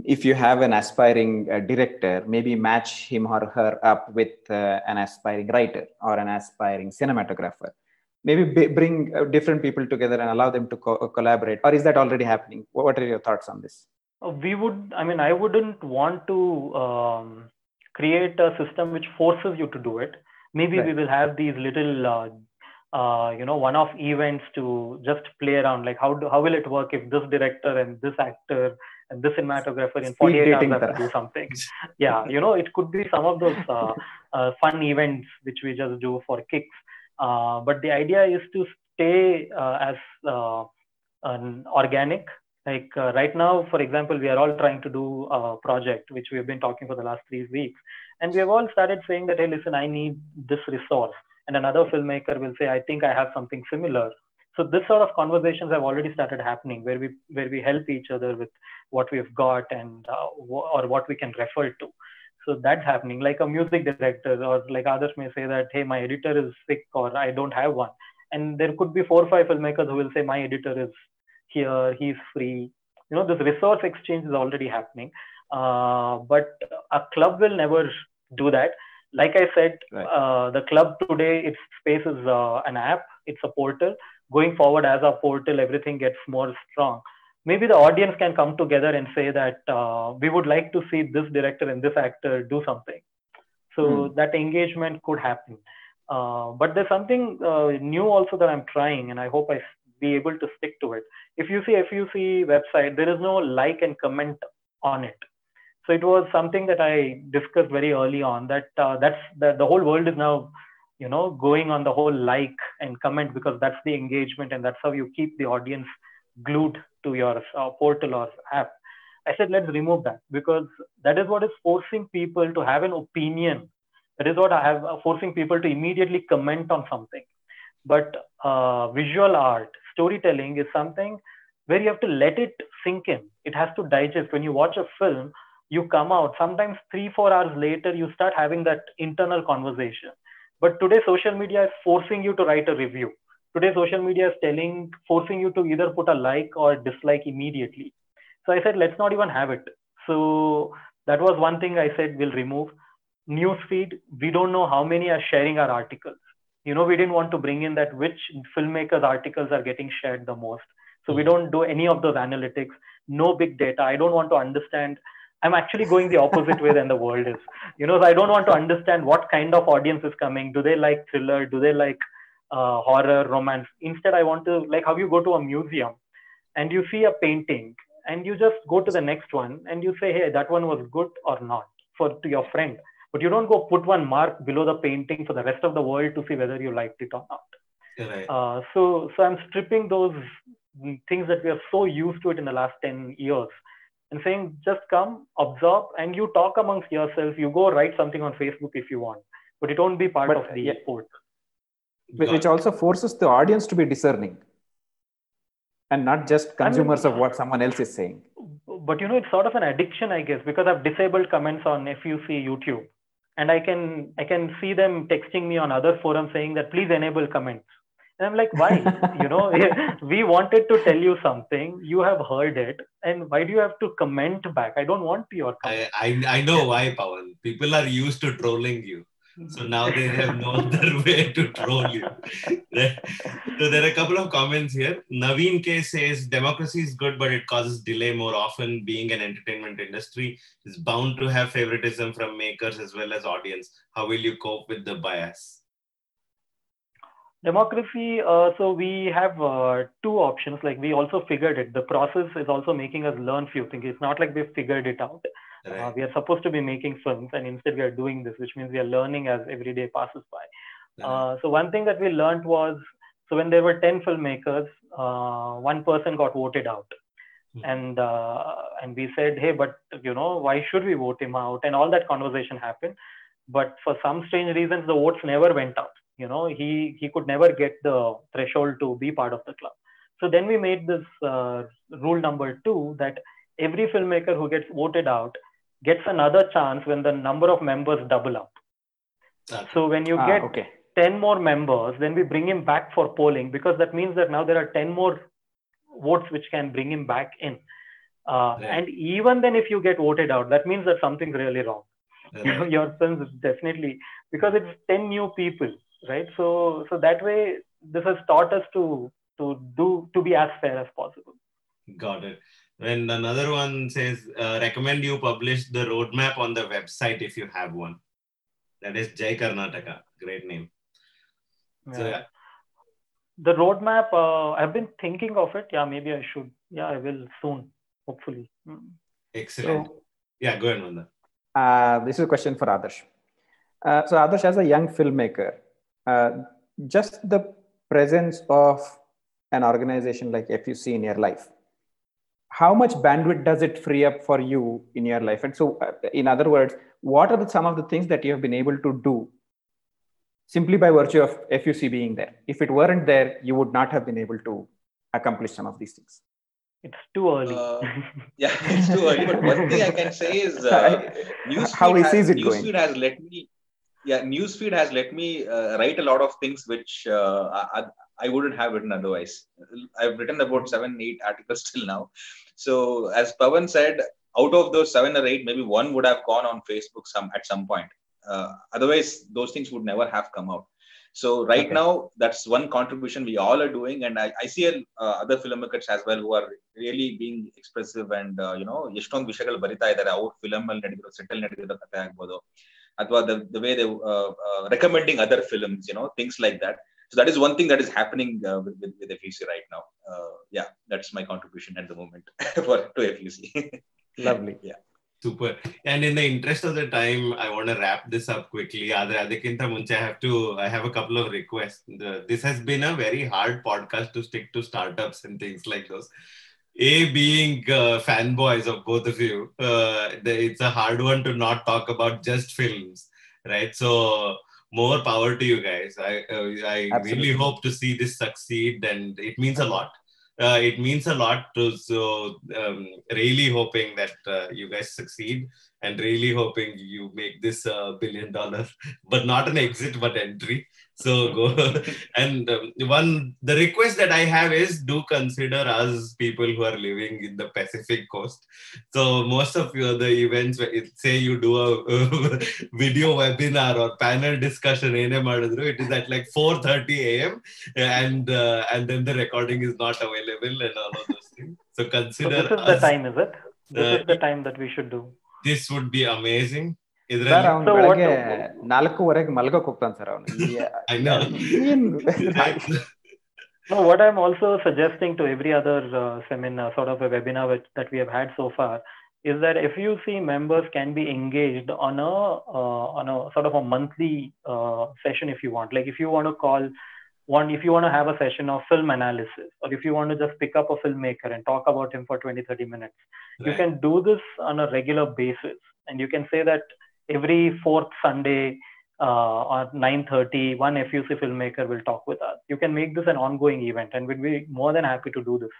Speaker 4: if you have an aspiring uh, director, maybe match him or her up with uh, an aspiring writer or an aspiring cinematographer. Maybe b- bring uh, different people together and allow them to co- collaborate. Or is that already happening? What what are your thoughts on this?
Speaker 3: Uh, we would i mean i wouldn't want to um, create a system which forces you to do it maybe we will have these little uh, uh, you know one off events to just play around. Like how do, how will it work if this director and this actor and this cinematographer in
Speaker 4: Speed
Speaker 3: 48
Speaker 4: dating
Speaker 3: hours have to do something? Yeah you know it could be some of those uh, uh, fun events which we just do for kicks. Uh, but the idea is to stay uh, as uh, an organic like uh, right now for example we are all trying to do a project which we have been talking for the last three weeks. And we have all started saying that hey listen i need this resource. And another filmmaker will say i think i have something similar. So this sort of conversations have already started happening where we where we help each other with what we've got and uh, wh- or what we can refer to. So that's happening. Like a music director or like others may say that hey my editor is sick or i don't have one. And there could be four or five filmmakers who will say my editor is here he's free. You know this resource exchange is already happening. Uh, but a club will never do that. Like i said
Speaker 4: Right.
Speaker 3: uh, the club today its space is uh, an app. It's a portal. Going forward as a portal everything gets more strong. Maybe the audience can come together and say that uh, we would like to see this director and this actor do something. So
Speaker 4: Hmm.
Speaker 3: that engagement could happen. Uh, but there's something uh, new also that i'm trying and i hope i be able to stick to it. If you see fuc website there is no like and comment on it. So it was something that i discussed very early on that uh, that's that the whole world is now you know going on the whole like and comment because that's the engagement and that's how you keep the audience glued to your uh, portal or app. I said let's remove that because that is what is forcing people to have an opinion. That is what i have uh, forcing people to immediately comment on something. But uh, visual art storytelling is something where you have to let it sink in. It has to digest. When you watch a film you come out sometimes three four hours later you start having that internal conversation. But today social media is forcing you to write a review. Today social media is telling forcing you to either put a like or dislike immediately. So i said let's not even have it. So that was one thing i said we'll remove. Newsfeed we don't know how many are sharing our articles you know we didn't want to bring in that which filmmakers articles are getting shared the most. So we
Speaker 2: Mhm.
Speaker 3: don't do any of those analytics. No big data. I don't want to understand. I'm actually going the opposite way than the world is. You know so i don't want to understand what kind of audience is coming. Do they like thriller? Do they like uh, horror romance? Instead i want to like how you go to a museum and you see a painting and you just go to the next one and you say hey that one was good or not for to your friend but you don't go put one mark below the painting for the rest of the world to see whether you liked it or not.
Speaker 2: Right.
Speaker 3: uh, so so i'm stripping those things that we are so used to it in the last 10 years and saying just come absorb and you talk amongst yourself you go write something on facebook if you want but it won't be part
Speaker 4: But,
Speaker 3: of the
Speaker 4: yeah.
Speaker 3: port
Speaker 4: Wh- which also forces the audience to be discerning and not just consumers of what someone else is saying.
Speaker 3: but you know it's sort of an addiction i guess because i've disabled comments on fuc youtube and i can i can see them texting me on other forums saying that please enable comments. And i'm like why? You know we wanted to tell you something. You have heard it. And why do you have to comment back? I don't want your comment
Speaker 2: I, I I know why, Pawan. People are used to trolling you. So now they have no other way to troll you. so there are a couple of comments here. Naveen K says democracy is good, but it causes delay more often. Being an entertainment industry is bound to have favoritism from makers as well as audience. How will you cope with the bias?
Speaker 3: democracy uh, so we have uh, two options like we also figured it the process is also making us learn few things it's not like we've figured it out uh, we are supposed to be making films and instead we are doing this which means we are learning as every day passes by. Uh, so one thing that we learned was so when there were 10 filmmakers uh, one person got voted out.
Speaker 2: Mhm.
Speaker 3: and uh, and we said hey but you know why should we vote him out? And all that conversation happened. But for some strange reasons the votes never went out you know he he could never get the threshold to be part of the club. So then we made this uh, rule number two that every filmmaker who gets voted out gets another chance when the number of members double up.
Speaker 2: Okay.
Speaker 3: So when you
Speaker 4: Ah,
Speaker 3: get
Speaker 4: okay.
Speaker 3: 10 more members, then we bring him back for polling because that means that now there are 10 more votes which can bring him back in. Uh,
Speaker 2: Right.
Speaker 3: And even then, if you get voted out, that means that something's really wrong. You know, your films is definitely because it's 10 new people, right? So, so that way, this has taught us to to do to be as fair as possible.
Speaker 2: Got it. And another one says, uh, recommend you publish the roadmap on the website if you have one. That is Jai Karnataka. Great name. So,
Speaker 3: Yeah.
Speaker 2: yeah.
Speaker 3: The roadmap, uh, I've been thinking of it. Yeah, maybe I should. Yeah, I will soon, hopefully. Mm.
Speaker 2: Excellent.
Speaker 4: So,
Speaker 2: yeah, go ahead, Manda.
Speaker 4: uh, this is a question for Adarsh. Uh, so, Adarsh, as a young filmmaker, uh, just the presence of an organization like FUC in your life, how much bandwidth does it free up for you in your life? And so, uh, in other words, what are the, some of the things that you have been able to do simply by virtue of FUC being there? If it weren't there, you would not have been able to accomplish some of these things.
Speaker 3: It's too early.
Speaker 5: Uh, Yeah, it's too early. But one thing I can say is uh, newsfeed
Speaker 4: How he
Speaker 5: has,
Speaker 4: sees it going.
Speaker 5: newsfeed has let me yeah newsfeed has let me uh, write a lot of things which uh, I, I wouldn't have written otherwise i've written about seven eight articles till now so as pavan said out of those seven or eight maybe one would have gone on facebook some at some point uh, otherwise those things would never have come out so right
Speaker 4: Okay.
Speaker 5: now that's one contribution we all are doing and i, I see uh, other filmmakers as well who are really being expressive and uh, you know ಎಷ್ಟೊಂದು ವಿಷಯಗಳು ಬರಿತಾ ಇದ್ದಾರೆ ಅವ್ರ film ಅಲ್ಲಿ ನಡೆದಿರೋ settle ನಡೆದಿರೋ ಕಥೆ ಆಗ್ಬೋದು ಅಥವಾ the, the way they uh, uh, recommending other films you know things like that so that is one thing that is happening uh, with, with, with FUC right now. Uh, yeah, that's my contribution at the moment for to FUC.
Speaker 4: Lovely. Yeah.
Speaker 2: Super. And in the interest of the time, I want to wrap this up quickly. I have to. I have a couple of requests. The, this has been a very hard podcast to stick to startups and things like those. A being uh, fanboys of both of you, uh, it's a hard one to not talk about just films, right? So more power to you guys. I uh, I really hope to see this succeed, and it means a lot. Uh, it means a lot to so um, really hoping that uh, you guys succeed and really hoping you make this uh, billion dollar, but not an exit but entry so go and um, one the request that i have is do consider us people who are living in the pacific coast. So most of your the events say you do a uh, video webinar or panel discussion in it is at like 4:30 a.m and uh, and then the recording is not available and all of those things. So consider so
Speaker 3: this is
Speaker 2: us, the
Speaker 3: time is it? This
Speaker 2: uh,
Speaker 3: is the time that we should do.
Speaker 2: this would be amazing.
Speaker 4: Sir
Speaker 2: ಇದ್ರಲ್ಲಿ
Speaker 4: ಅವ್ನು
Speaker 3: So what-
Speaker 4: ಬೆಳಗ್ಗೆ ನಾಲ್ಕೂವರೆಗೆ ಮಲ್ಗೋಕ್ ಹೋಗ್ತಾನೆ sir ಅವನು
Speaker 2: I know.
Speaker 3: No, what I'm also suggesting to every other uh, seminar, sort of a webinar which, that we have had so far, is that if you see members can be engaged on a uh, on a sort of a monthly uh, session if you want. Like if you want to call one, if you want to have a session of film analysis, or if you want to just pick up a filmmaker and talk about him for 20, 30 minutes, you
Speaker 2: Right.
Speaker 3: can do this on a regular basis, and you can say that every fourth Sunday uh, or 9:30, one FUC filmmaker will talk with us. You can make this an ongoing event, and we'd be more than happy to do this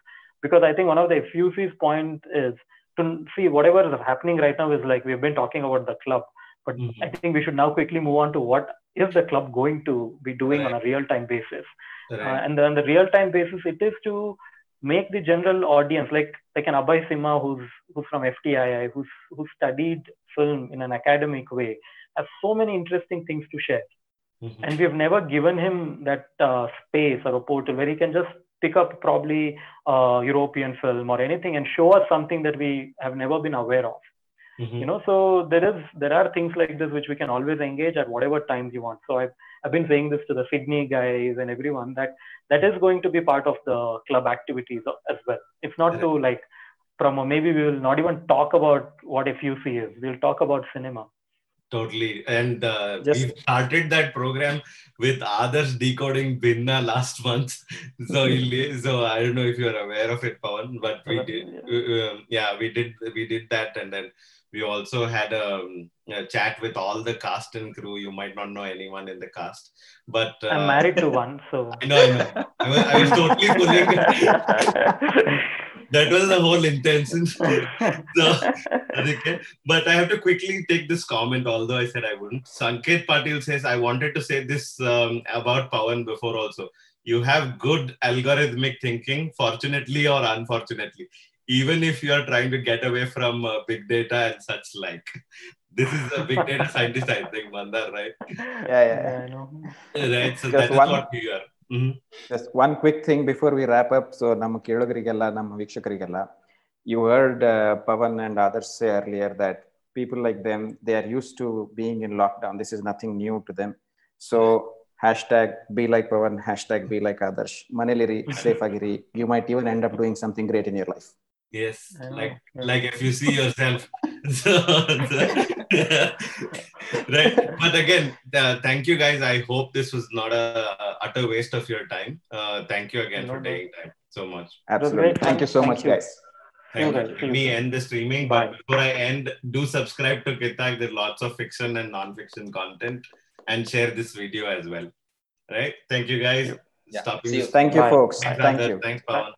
Speaker 3: because I think one of the FUC's point is to see whatever is happening right now is like we've been talking about the club, but
Speaker 2: Mhm.
Speaker 3: I think we should now quickly move on to what is the club going to be doing on a real-time basis. Uh,
Speaker 2: Right.
Speaker 3: and on the real-time basis, it is to make the general audience like like an Abhaya Simha who's who's from FTII, who's who studied film in an academic way, has so many interesting things to share.
Speaker 2: Mhm.
Speaker 3: And we've never given him that uh, space or a portal where he can just pick up probably uh, European film or anything and show us something that we have never been aware of
Speaker 2: Mhm.
Speaker 3: you know so there is there are things like this which we can always engage at whatever times you want so i've, I've been saying this to the sydney guys and everyone that that is going to be part of the club activities as well it's not to like promo maybe we will not even talk about what a fuc is we'll talk about cinema
Speaker 2: Totally. And uh,
Speaker 4: Just-
Speaker 2: we started that program with others decoding Binna last month. So, so I don't know if you're aware of it, Pawan, but we did. uh, um, yeah, we did. We did that, and then we also had a uh, chat with all the cast and crew. You might not know anyone in the cast, but uh,
Speaker 3: I'm married to one, so
Speaker 2: I know, I know. I was, I was totally pulling. That was the whole intention. so. But I have to quickly take this comment, although I said I wouldn't. Sanket Patil says, I wanted to say this um, about Pawan before also. You have good algorithmic thinking, fortunately or unfortunately, even if you are trying to get away from uh, big data and such like. This is a big data scientist, I think, Mandar, right?
Speaker 4: Yeah, yeah.
Speaker 3: yeah, I know.
Speaker 2: Right. So
Speaker 4: Just
Speaker 2: that is
Speaker 4: one-
Speaker 2: what you are. Mhm.
Speaker 4: Just one quick thing before we wrap up. So ನಮ್ಮ ಕೇಳೋಗರಿಗೆಲ್ಲ ನಮ್ಮ ವೀಕ್ಷಕರಿಗೆಲ್ಲ you heard uh, Pavan and others say earlier that people like them they are used to being in lockdown. This is nothing new to them. So hashtag be like Pavan, hashtag be like others. Maneliri, safe agiri. You might even end up doing something great in your life.
Speaker 2: Yes,
Speaker 3: I know,
Speaker 2: like
Speaker 3: yeah.
Speaker 2: like if you see yourself. so, right. But again, uh, thank you guys. I hope this was not a, a utter waste of your time. Uh, thank you again
Speaker 3: No,
Speaker 2: for
Speaker 3: no.
Speaker 2: taking time so much.
Speaker 4: Absolutely.
Speaker 3: great
Speaker 4: Thank you so
Speaker 3: Thank
Speaker 4: much,
Speaker 3: you.
Speaker 4: guys.
Speaker 2: Thank
Speaker 3: you,
Speaker 2: you. Let me
Speaker 3: soon.
Speaker 2: end the streaming.
Speaker 3: Bye.
Speaker 2: But before I end, do subscribe to Kitak. There's lots of fiction and non-fiction content, and share this video as well. Right. Thank you guys.
Speaker 5: Yeah.
Speaker 2: Stopping
Speaker 5: See you.
Speaker 4: Thank you,
Speaker 3: Bye.
Speaker 4: folks.
Speaker 2: Thanks,
Speaker 4: Thank
Speaker 2: Adarsh.
Speaker 4: you.
Speaker 2: Thanks, Pawan.